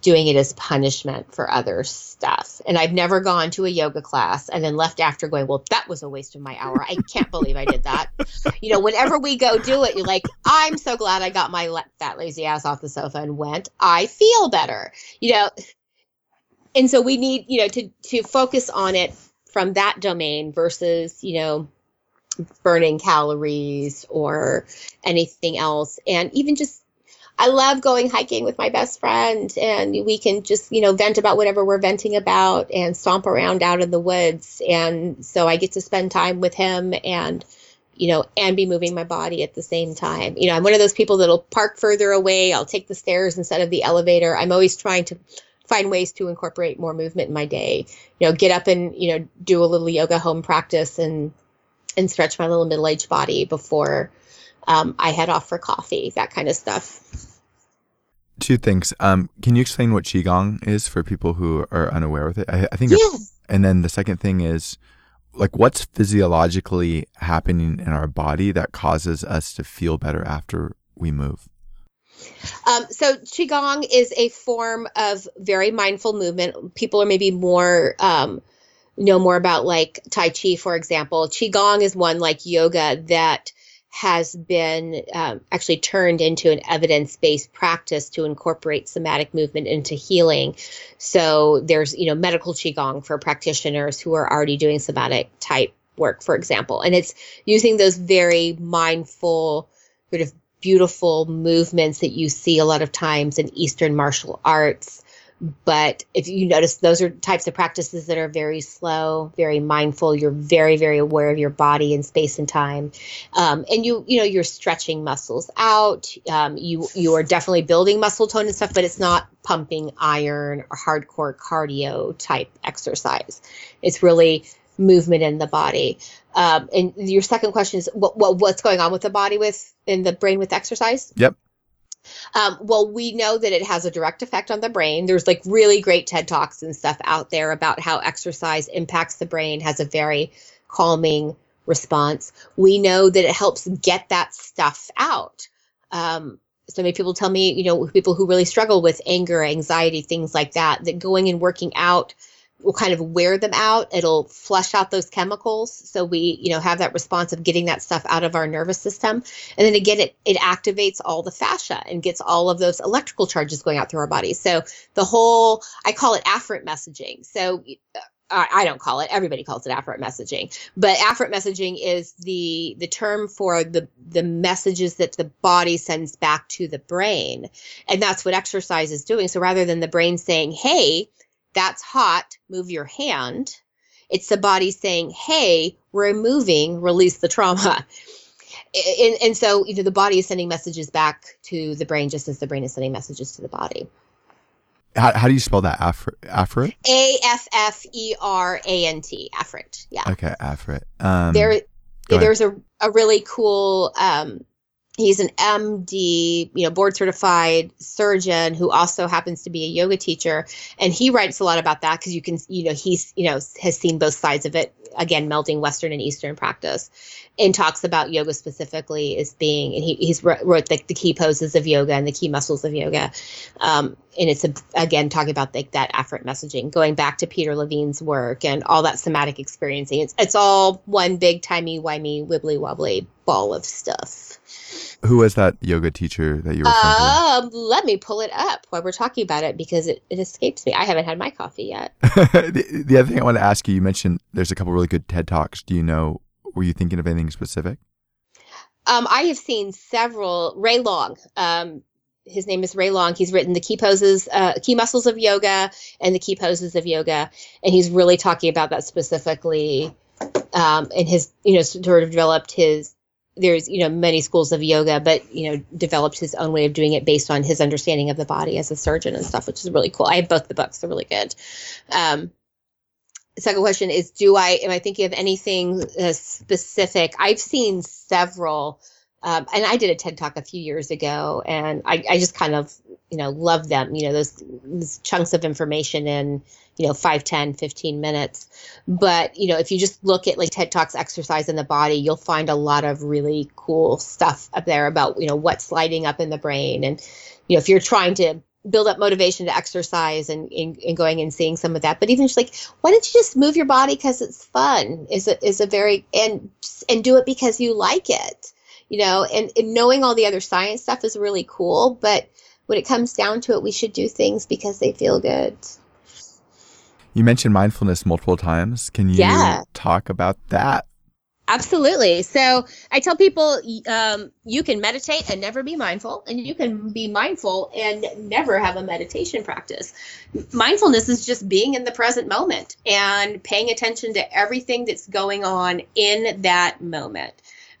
doing it as punishment for other stuff. And I've never gone to a yoga class and then left after going, well, that was a waste of my hour. I can't believe I did that. You know, whenever we go do it, you're like, I'm so glad I got my fat lazy ass off the sofa and went. I feel better. You know, and so we need you know to to focus on it from that domain versus you know burning calories or anything else and even just I love going hiking with my best friend and we can just, you know, vent about whatever we're venting about and stomp around out in the woods. And so I get to spend time with him and, you know, and be moving my body at the same time. You know, I'm one of those people that'll park further away. I'll take the stairs instead of the elevator. I'm always trying to find ways to incorporate more movement in my day. You know, get up and you know do a little yoga home practice and and stretch my little middle aged body before um, I head off for coffee. That kind of stuff. Two things. Um, can you explain what qigong is for people who are unaware with it? I, I think. Yes. And then the second thing is, like, what's physiologically happening in our body that causes us to feel better after we move? Um, so qigong is a form of very mindful movement. People are maybe more um, know more about like tai chi, for example. Qigong is one like yoga that has been um, actually turned into an evidence-based practice to incorporate somatic movement into healing. So there's you know medical qigong for practitioners who are already doing somatic type work, for example, and it's using those very mindful sort of beautiful movements that you see a lot of times in Eastern martial arts. But if you notice, those are types of practices that are very slow, very mindful. You're very, very aware of your body and space and time, um, and you, you know, you're stretching muscles out. Um, you, you are definitely building muscle tone and stuff, but it's not pumping iron or hardcore cardio type exercise. It's really movement in the body. Um, and your second question is what, what, what's going on with the body with in the brain with exercise? Yep. Um, well, we know that it has a direct effect on the brain. There's like really great TED Talks and stuff out there about how exercise impacts the brain, has a very calming response. We know that it helps get that stuff out. Um, so many people tell me, you know, people who really struggle with anger, anxiety, things like that, that going and working out will kind of wear them out. It'll flush out those chemicals. So we, you know, have that response of getting that stuff out of our nervous system. And then again, it, it activates all the fascia and gets all of those electrical charges going out through our body. So the whole, I call it afferent messaging. So uh, I don't call it. Everybody calls it afferent messaging, but afferent messaging is the the term for the the messages that the body sends back to the brain, and that's what exercise is doing. So rather than the brain saying, "Hey, that's hot, move your hand. It's the body saying, hey, we're moving, release the trauma. And, and so, you know, the body is sending messages back to the brain just as the brain is sending messages to the body. How, how do you spell that? Afferent? A F F E R A N T. Afferent. Yeah. Okay. Afferent. Um, there, there's a, a really cool um, he's an MD, you know, board certified surgeon who also happens to be a yoga teacher. And he writes a lot about that because you can, you know, he's, you know, has seen both sides of it again melding Western and Eastern practice, and talks about yoga specifically as being, and he, he's wrote the, the key poses of yoga and the key muscles of yoga, um, and it's a, again talking about like that afferent messaging, going back to Peter Levine's work and all that somatic experiencing. It's it's all one big timey wimey wibbly wobbly ball of stuff. Who was that yoga teacher that you were? Um, let me pull it up while we're talking about it because it, it escapes me. I haven't had my coffee yet. the, the, other thing I want to ask you, you mentioned there's a couple really good TED talks. Do you know? Were you thinking of anything specific? Um, I have seen several. Ray Long. Um, his name is Ray Long. He's written the key poses, uh, key muscles of yoga, and the key poses of yoga, and he's really talking about that specifically. Um, and his, you know, sort of developed his there's you know many schools of yoga but you know developed his own way of doing it based on his understanding of the body as a surgeon and stuff which is really cool i have both the books they're really good um, second question is do i am i thinking of anything uh, specific i've seen several um, and I did a TED talk a few years ago, and I, I just kind of, you know, love them. You know, those, those, chunks of information in, you know, 5, 10, 15 minutes. But, you know, if you just look at like TED Talks exercise in the body, you'll find a lot of really cool stuff up there about, you know, what's lighting up in the brain. And, you know, if you're trying to build up motivation to exercise and, and, and, going and seeing some of that but even just like why don't you just move your body because it's fun is a, is a very and and do it because you like it you know, and, and knowing all the other science stuff is really cool. But when it comes down to it, we should do things because they feel good. You mentioned mindfulness multiple times. Can you yeah. talk about that? Absolutely. So I tell people um, you can meditate and never be mindful, and you can be mindful and never have a meditation practice. Mindfulness is just being in the present moment and paying attention to everything that's going on in that moment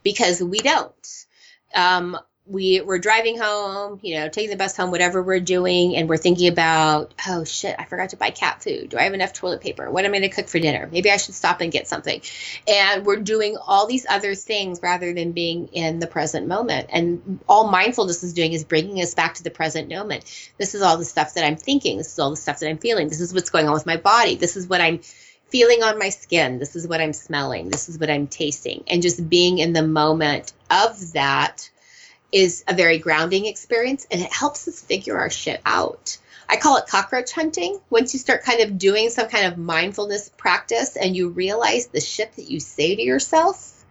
because we don't. Um, we we're driving home, you know, taking the bus home, whatever we're doing, and we're thinking about, oh shit, I forgot to buy cat food. Do I have enough toilet paper? What am I going to cook for dinner? Maybe I should stop and get something. And we're doing all these other things rather than being in the present moment. And all mindfulness is doing is bringing us back to the present moment. This is all the stuff that I'm thinking. This is all the stuff that I'm feeling. This is what's going on with my body. This is what I'm feeling on my skin. This is what I'm smelling. This is what I'm tasting. And just being in the moment of that is a very grounding experience and it helps us figure our shit out. I call it cockroach hunting. Once you start kind of doing some kind of mindfulness practice and you realize the shit that you say to yourself,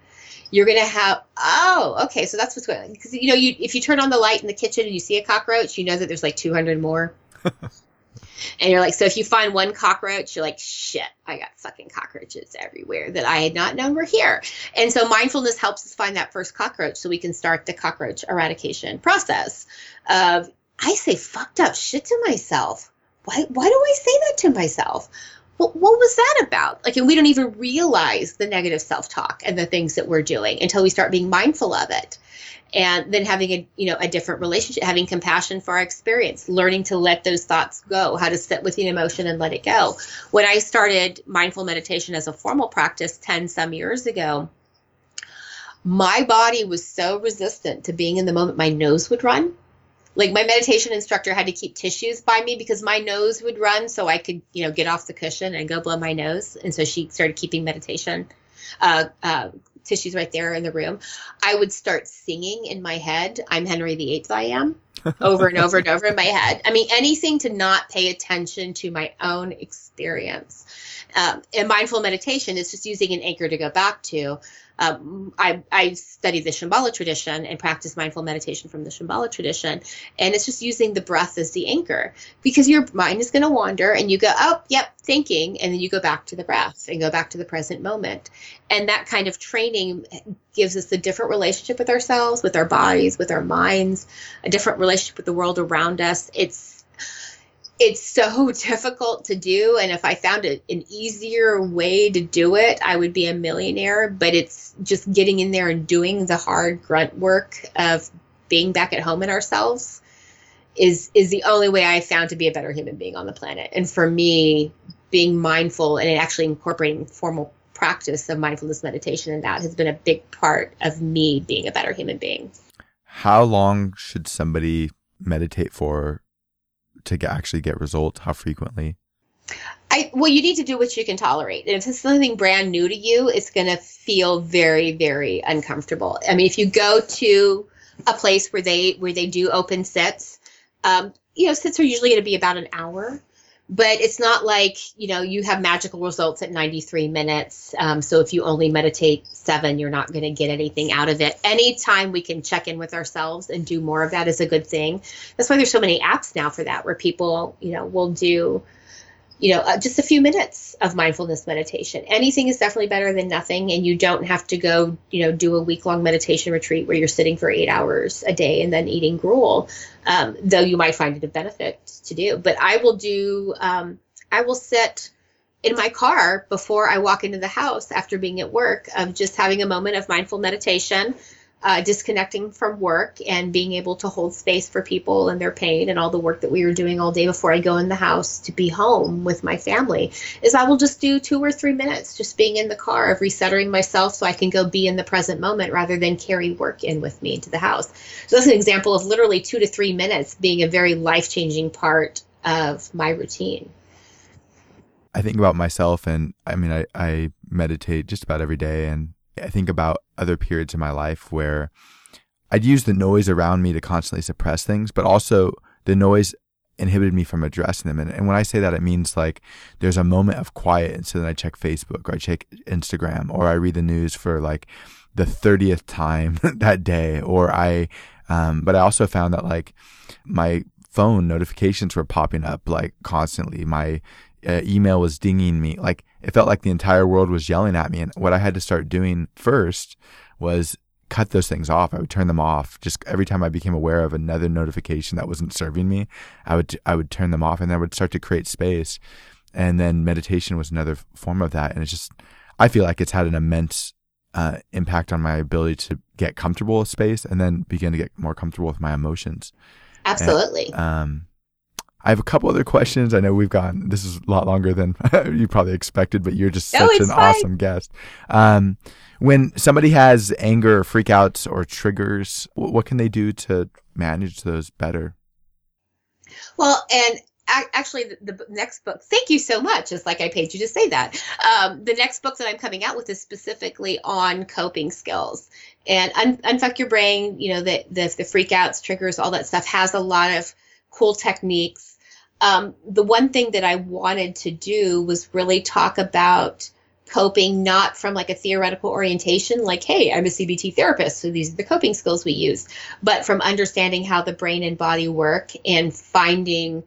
you're going to have, oh, okay, so that's what's going on. Because, you know, you, if you turn on the light in the kitchen and you see a cockroach, you know that there's like 200 more. And you're like, so if you find one cockroach, you're like, shit, I got fucking cockroaches everywhere that I had not known were here. And so mindfulness helps us find that first cockroach so we can start the cockroach eradication process of, I say fucked up shit to myself. Why, why do I say that to myself? What, what was that about? Like, and we don't even realize the negative self talk and the things that we're doing until we start being mindful of it and then having a you know a different relationship having compassion for our experience learning to let those thoughts go how to sit with the emotion and let it go. When i started mindful meditation as a formal practice 10 some years ago my body was so resistant to being in the moment my nose would run. Like my meditation instructor had to keep tissues by me because my nose would run so i could you know get off the cushion and go blow my nose. And so she started keeping meditation uh, uh, tissues right there in the room, I would start singing in my head, I'm Henry VIII, I am, over and over and over in my head. I mean, anything to not pay attention to my own experience. Um, and mindful meditation is just using an anchor to go back to um, I, I study the Shambhala tradition and practice mindful meditation from the Shambhala tradition. And it's just using the breath as the anchor because your mind is going to wander and you go, oh, yep, thinking. And then you go back to the breath and go back to the present moment. And that kind of training gives us a different relationship with ourselves, with our bodies, with our minds, a different relationship with the world around us. It's it's so difficult to do and if i found a, an easier way to do it i would be a millionaire but it's just getting in there and doing the hard grunt work of being back at home in ourselves is is the only way i found to be a better human being on the planet. And for me being mindful and actually incorporating formal practice of mindfulness meditation and that has been a big part of me being a better human being. How long should somebody meditate for to get, actually get results? How frequently? I well, you need to do what you can tolerate. And if it's something brand new to you, it's going to feel very, very uncomfortable. I mean, if you go to a place where they where they do open sits, um, you know, sits are usually going to be about an hour but it's not like you know you have magical results at 93 minutes. Um, so if you only meditate seven you're not going to get anything out of it. Anytime we can check in with ourselves and do more of that is a good thing. That's why there's so many apps now for that where people you know will do you know, uh, just a few minutes of mindfulness meditation. Anything is definitely better than nothing. And you don't have to go, you know, do a week long meditation retreat where you're sitting for eight hours a day and then eating gruel, um, though you might find it a benefit to do. But I will do, um, I will sit in my car before I walk into the house after being at work of just having a moment of mindful meditation uh, disconnecting from work and being able to hold space for people and their pain and all the work that we were doing all day before I go in the house to be home with my family is I will just do two or three minutes just being in the car of recentering myself so I can go be in the present moment rather than carry work in with me into the house. So that's an example of literally two to three minutes being a very life changing part of my routine. I think about myself and I mean I, I meditate just about every day and I think about other periods in my life where I'd use the noise around me to constantly suppress things, but also the noise inhibited me from addressing them. And, and when I say that, it means like there's a moment of quiet. And so then I check Facebook or I check Instagram or I read the news for like the 30th time that day. Or I, um, but I also found that like my phone notifications were popping up like constantly. My uh, email was dinging me. Like it felt like the entire world was yelling at me. And what I had to start doing first was cut those things off. I would turn them off. Just every time I became aware of another notification that wasn't serving me, I would I would turn them off, and then I would start to create space. And then meditation was another form of that. And it's just I feel like it's had an immense uh, impact on my ability to get comfortable with space, and then begin to get more comfortable with my emotions. Absolutely. And, um, I have a couple other questions. I know we've gone. This is a lot longer than you probably expected, but you're just such an fine. awesome guest. Um, when somebody has anger or freakouts or triggers, what can they do to manage those better? Well, and actually the, the, next book thank you so much it's like i paid you to say that um, the next book that i'm coming out with is specifically on coping skills and un- unfuck your brain you know the, the the freakouts triggers all that stuff has a lot of cool techniques. Um, the one thing that I wanted to do was really talk about coping not from like a theoretical orientation like hey i'm a cbt therapist so these are the coping skills we use but from understanding how the brain and body work and finding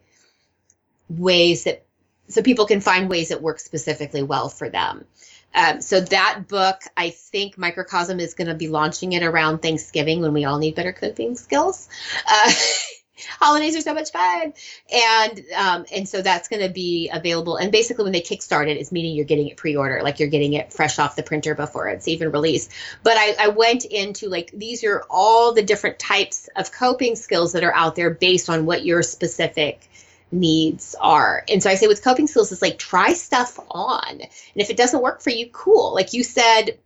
ways that so people can find ways that work specifically well for them. Um, so that book i think microcosm is going to be launching it around thanksgiving when we all need better coping skills. Uh, holidays are so much fun and um, and so that's going to be available and basically when they kickstart it it's meaning you're getting it pre-order like you're getting it fresh off the printer before it's even released but I, I went into like these are all the different types of coping skills that are out there based on what your specific needs are. And so I say with coping skills, it's like try stuff on. And if it doesn't work for you, cool. Like you said,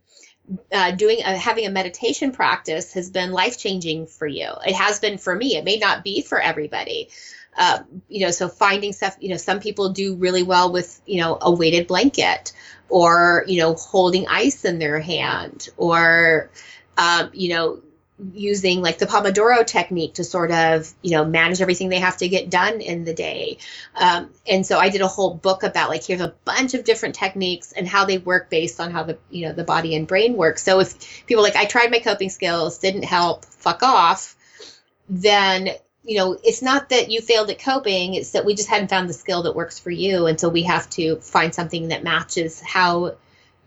uh, doing having a meditation practice has been life changing for you. It has been for me. It may not be for everybody. Um, you know, so finding stuff. You know, some people do really well with you know a weighted blanket, or you know holding ice in their hand, or um, you know using like the Pomodoro technique to sort of, you know, manage everything they have to get done in the day. Um, and so I did a whole book about like, here's a bunch of different techniques and how they work based on how the, you know, the body and brain work. So if people like, I tried my coping skills, didn't help, fuck off, then, you know, it's not that you failed at coping, it's that we just hadn't found the skill that works for you. And so we have to find something that matches how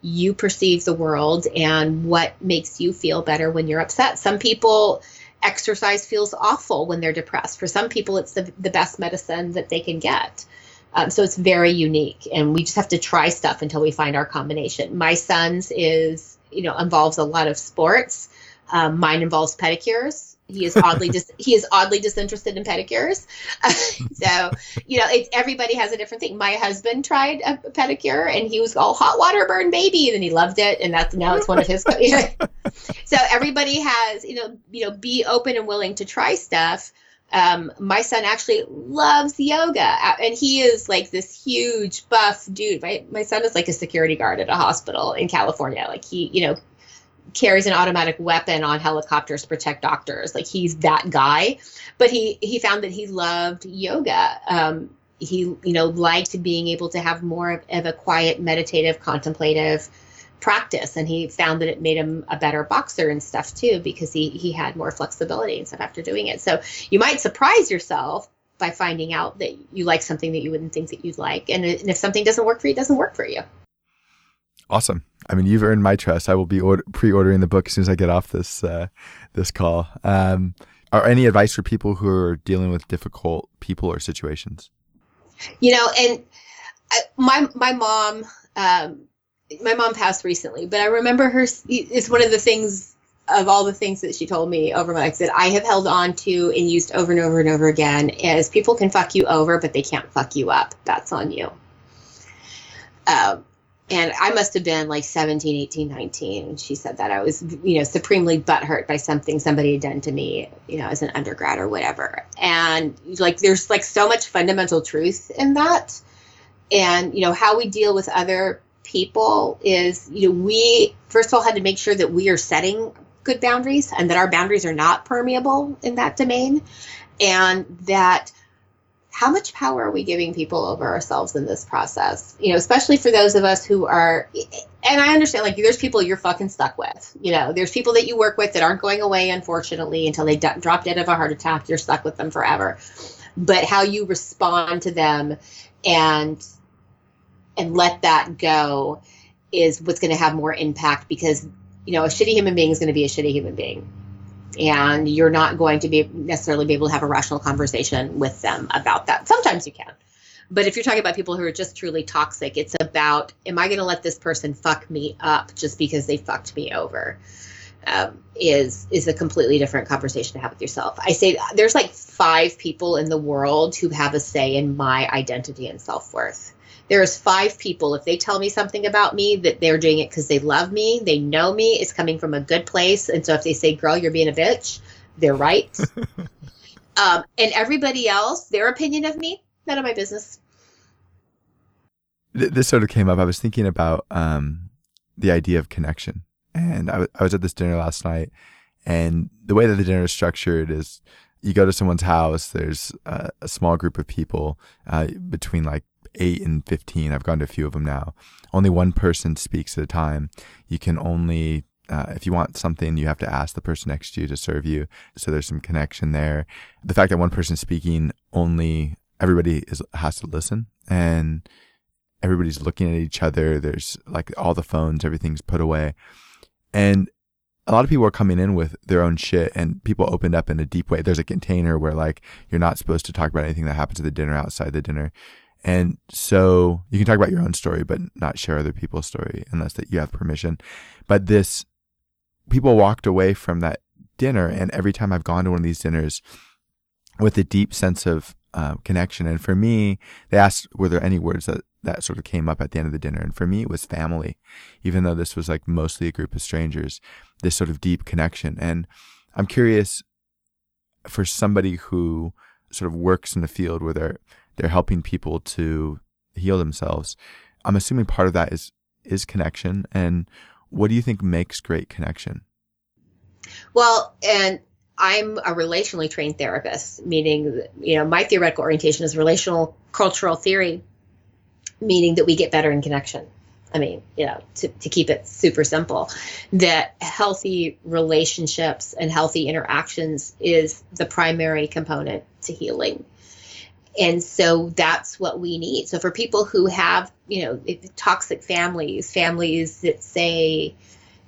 you perceive the world and what makes you feel better when you're upset. Some people exercise feels awful when they're depressed. For some people, it's the, the best medicine that they can get. Um, so it's very unique, and we just have to try stuff until we find our combination. My son's is, you know, involves a lot of sports. Um, mine involves pedicures. He is oddly dis- he is oddly disinterested in pedicures. so you know, everybody has a different thing. My husband tried a pedicure and he was all hot water burn baby, and he loved it, and that's now it's one of his. so everybody has you know you know be open and willing to try stuff. um, my son actually loves yoga and he is like this huge buff dude my, my son is like a security guard at a hospital in california like he you know carries an automatic weapon on helicopters to protect doctors. Like he's that guy. But he he found that he loved yoga. Um, he you know liked being able to have more of, of a quiet meditative contemplative practice. And he found that it made him a better boxer and stuff too because he he had more flexibility and stuff after doing it. So you might surprise yourself by finding out that you like something that you wouldn't think that you'd like. And, and if something doesn't work for you it doesn't work for you. Awesome i mean you've earned my trust i will be order- pre-ordering the book as soon as i get off this uh, this call um, are any advice for people who are dealing with difficult people or situations you know and I, my my mom um, my mom passed recently, but I remember her. It's one of the things of all the things that she told me over my life that I have held on to and used over and over and over again is people can fuck you over, but they can't fuck you up. That's on you. Um, and I must have been like 17, 18, 19. And she said that I was, you know, supremely butthurt by something somebody had done to me, you know, as an undergrad or whatever. And like, there's like so much fundamental truth in that. And, you know, how we deal with other people is you know we first of all had to make sure that we are setting good boundaries and that our boundaries are not permeable in that domain and that how much power are we giving people over ourselves in this process? You know especially for those of us who are and i understand like there's people you're fucking stuck with you know there's people that you work with that aren't going away unfortunately until they d- drop dead of a heart attack you're stuck with them forever. But how you respond to them and and let that go is what's going to have more impact because you know a shitty human being is going to be a shitty human being and you're not going to be necessarily be able to have a rational conversation with them about that. Sometimes you can. But if you're talking about people who are just truly toxic it's about am i going to let this person fuck me up just because they fucked me over? Um, is is a completely different conversation to have with yourself. I say there's like five people in the world who have a say in my identity and self-worth there's five people. If they tell me something about me that they're doing it because they love me they know me it's coming from a good place. And so if they say girl you're being a bitch they're right. Um, and everybody else their opinion of me none of my business. This sort of came up. I was thinking about um, the idea of connection. And I, w- I was at this dinner last night and the way that the dinner is structured is you go to someone's house there's a, a small group of people uh, between like 8 and 15. I've gone to a few of them now. Only one person speaks at a time. You can only, uh, if you want something, you have to ask the person next to you to serve you. So there's some connection there. The fact that one person speaking, only everybody is, has to listen and everybody's looking at each other. There's like all the phones, everything's put away. And a lot of people are coming in with their own shit and people opened up in a deep way. There's a container where like you're not supposed to talk about anything that happens at the dinner outside the dinner. And so you can talk about your own story, but not share other people's story unless that you have permission. But this, people walked away from that dinner. And every time I've gone to one of these dinners with a deep sense of uh, connection. And for me, they asked, were there any words that, that sort of came up at the end of the dinner? And for me, it was family, even though this was like mostly a group of strangers, this sort of deep connection. And I'm curious for somebody who sort of works in the field where they're they're helping people to heal themselves. I'm assuming part of that is is connection. And what do you think makes great connection? Well, and I'm a relationally trained therapist, meaning you know my theoretical orientation is relational cultural theory, meaning that we get better in connection. I mean, you know, to, to keep it super simple, that healthy relationships and healthy interactions is the primary component to healing and so that's what we need. So for people who have you know toxic families families that say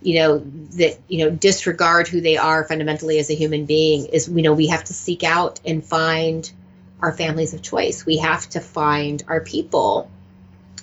you know that you know disregard who they are fundamentally as a human being is you know we have to seek out and find our families of choice. We have to find our people.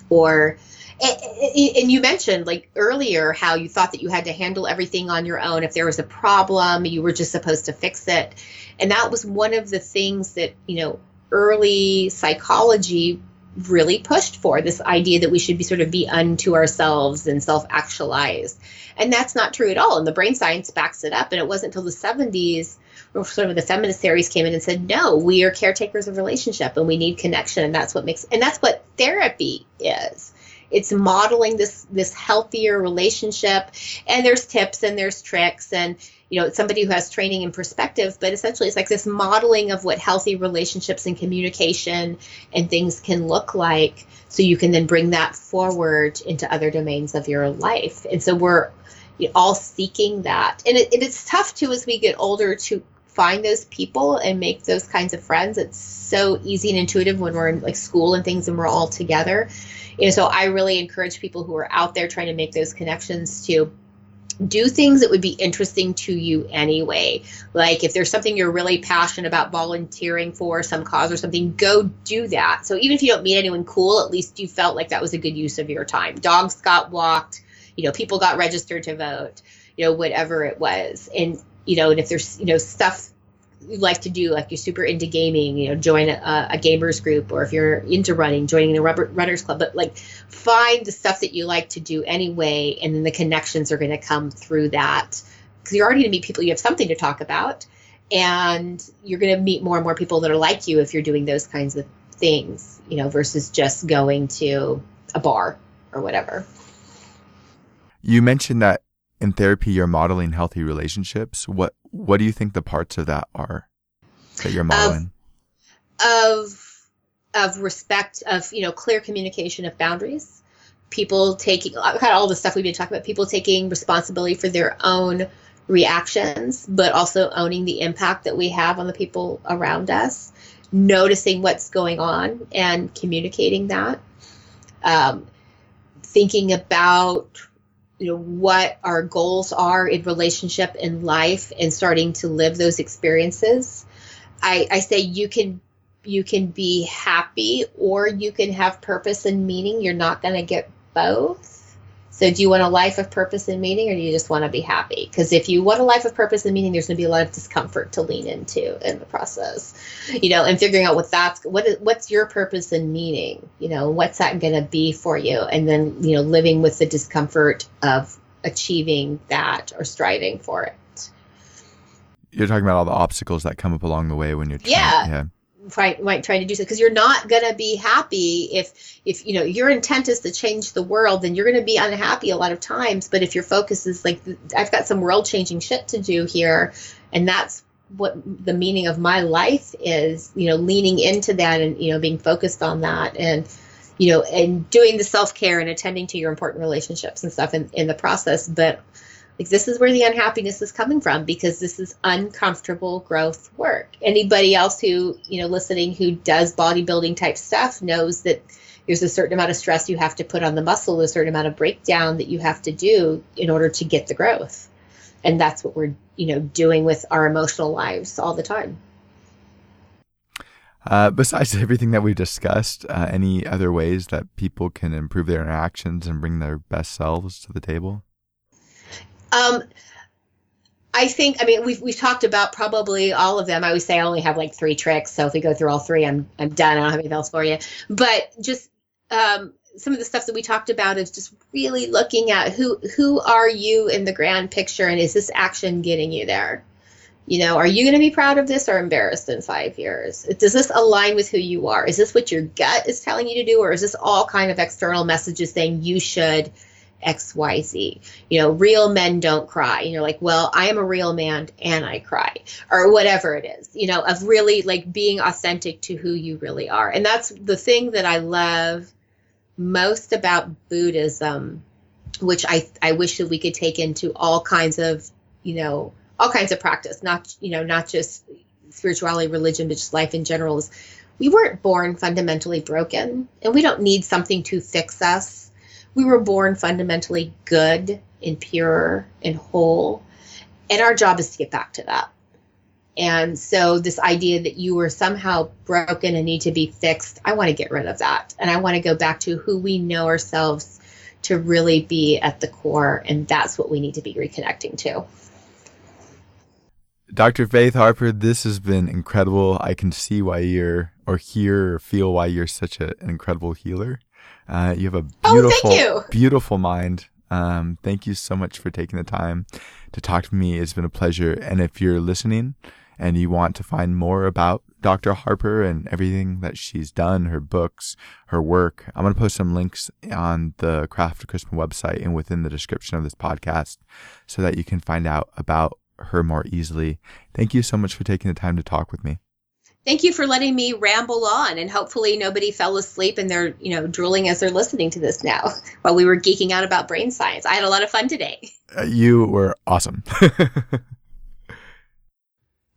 Or and you mentioned like earlier how you thought that you had to handle everything on your own. If there was a problem you were just supposed to fix it. And that was one of the things that you know early psychology really pushed for this idea that we should be sort of be unto ourselves and self actualized. And that's not true at all. And the brain science backs it up. And it wasn't until the 70s sort of the feminist theories came in and said, no, we are caretakers of relationship and we need connection. And that's what makes, and that's what therapy is. It's modeling this, this healthier relationship. And there's tips and there's tricks and, you know, somebody who has training and perspective, but essentially it's like this modeling of what healthy relationships and communication and things can look like. So you can then bring that forward into other domains of your life. And so we're, all seeking that. And it, it's tough too as we get older to find those people and make those kinds of friends. It's so easy and intuitive when we're in like school and things and we're all together. You know, so I really encourage people who are out there trying to make those connections to do things that would be interesting to you anyway. Like if there's something you're really passionate about volunteering for, some cause or something, go do that. So even if you don't meet anyone cool, at least you felt like that was a good use of your time. Dogs got walked, you know, people got registered to vote, you know, whatever it was. And you know, and if there's, you know, stuff like to do, like you're super into gaming, you know, join a, a gamers group, or if you're into running, joining the rubber, runners club. But like, find the stuff that you like to do anyway, and then the connections are going to come through that because you're already going to meet people you have something to talk about, and you're going to meet more and more people that are like you if you're doing those kinds of things, you know, versus just going to a bar or whatever. You mentioned that in therapy you're modeling healthy relationships. What what do you think the parts of that are that you're modeling? Of of, respect, of you know, clear communication of boundaries. People taking kind of all the stuff we've been talking about. People taking responsibility for their own reactions, but also owning the impact that we have on the people around us. Noticing what's going on and communicating that. Um, thinking about you know what our goals are in relationship in life and starting to live those experiences i i say you can you can be happy or you can have purpose and meaning. You're not going to get both so do you want a life of purpose and meaning or do you just want to be happy? Because if you want a life of purpose and meaning, there's going to be a lot of discomfort to lean into in the process. You know, and figuring out what that's what is, what's your purpose and meaning, you know, what's that going to be for you? And then, you know, living with the discomfort of achieving that or striving for it. You're talking about all the obstacles that come up along the way when you're trying, yeah. yeah trying might trying to do so because you're not going to be happy if if you know your intent is to change the world then you're going to be unhappy a lot of times. But if your focus is like i've got some world changing shit to do here and that's what the meaning of my life is you know leaning into that and you know being focused on that and you know and doing the self-care and attending to your important relationships and stuff in, in the process. But like this is where the unhappiness is coming from because this is uncomfortable growth work. Anybody else who, you know, listening who does bodybuilding type stuff knows that there's a certain amount of stress you have to put on the muscle, a certain amount of breakdown that you have to do in order to get the growth. And that's what we're, you know, doing with our emotional lives all the time. Uh, besides everything that we've discussed, uh, any other ways that people can improve their interactions and bring their best selves to the table? Um, I think, I mean, we've, we've talked about probably all of them. I always say I only have like three tricks. So if we go through all three, I'm, I'm done. I don't have anything else for you. But just um, some of the stuff that we talked about is just really looking at who, who are you in the grand picture and is this action getting you there? You know, are you going to be proud of this or embarrassed in five years? Does this align with who you are? Is this what your gut is telling you to do? Or is this all kind of external messages saying you should – XYZ. You know, real men don't cry. You're like, well, I am a real man and I cry, or whatever it is, you know, of really like being authentic to who you really are. And that's the thing that I love most about Buddhism, which I, I wish that we could take into all kinds of, you know, all kinds of practice, not, you know, not just spirituality, religion, but just life in general is we weren't born fundamentally broken and we don't need something to fix us we were born fundamentally good and pure and whole. And our job is to get back to that. And so, this idea that you were somehow broken and need to be fixed, I want to get rid of that. And I want to go back to who we know ourselves to really be at the core. And that's what we need to be reconnecting to. Dr. Faith Harper, this has been incredible. I can see why you're, or hear or feel why you're such a, an incredible healer. Uh, you have a beautiful, oh, beautiful mind. Um, thank you so much for taking the time to talk to me. It's been a pleasure. And if you're listening and you want to find more about Dr. Harper and everything that she's done, her books, her work, I'm going to post some links on the Craft of Charisma website and within the description of this podcast so that you can find out about her more easily. Thank you so much for taking the time to talk with me. Thank you for letting me ramble on and hopefully nobody fell asleep and they're, you know, drooling as they're listening to this now while we were geeking out about brain science. I had a lot of fun today. Uh, you were awesome.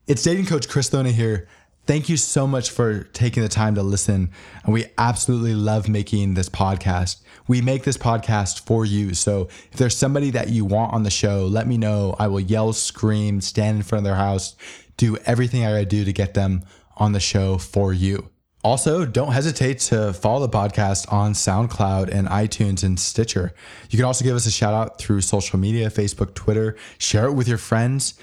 it's dating coach Chris Thona here. Thank you so much for taking the time to listen. And we absolutely love making this podcast. We make this podcast for you. So if there's somebody that you want on the show, let me know. I will yell, scream, stand in front of their house, do everything I do to get them on the show for you. Also, don't hesitate to follow the podcast on SoundCloud and iTunes and Stitcher. You can also give us a shout out through social media Facebook, Twitter, share it with your friends.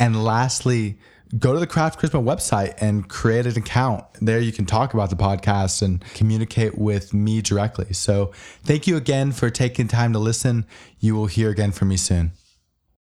And lastly, go to the Craft Charisma website and create an account. There you can talk about the podcast and communicate with me directly. So thank you again for taking time to listen. You will hear again from me soon.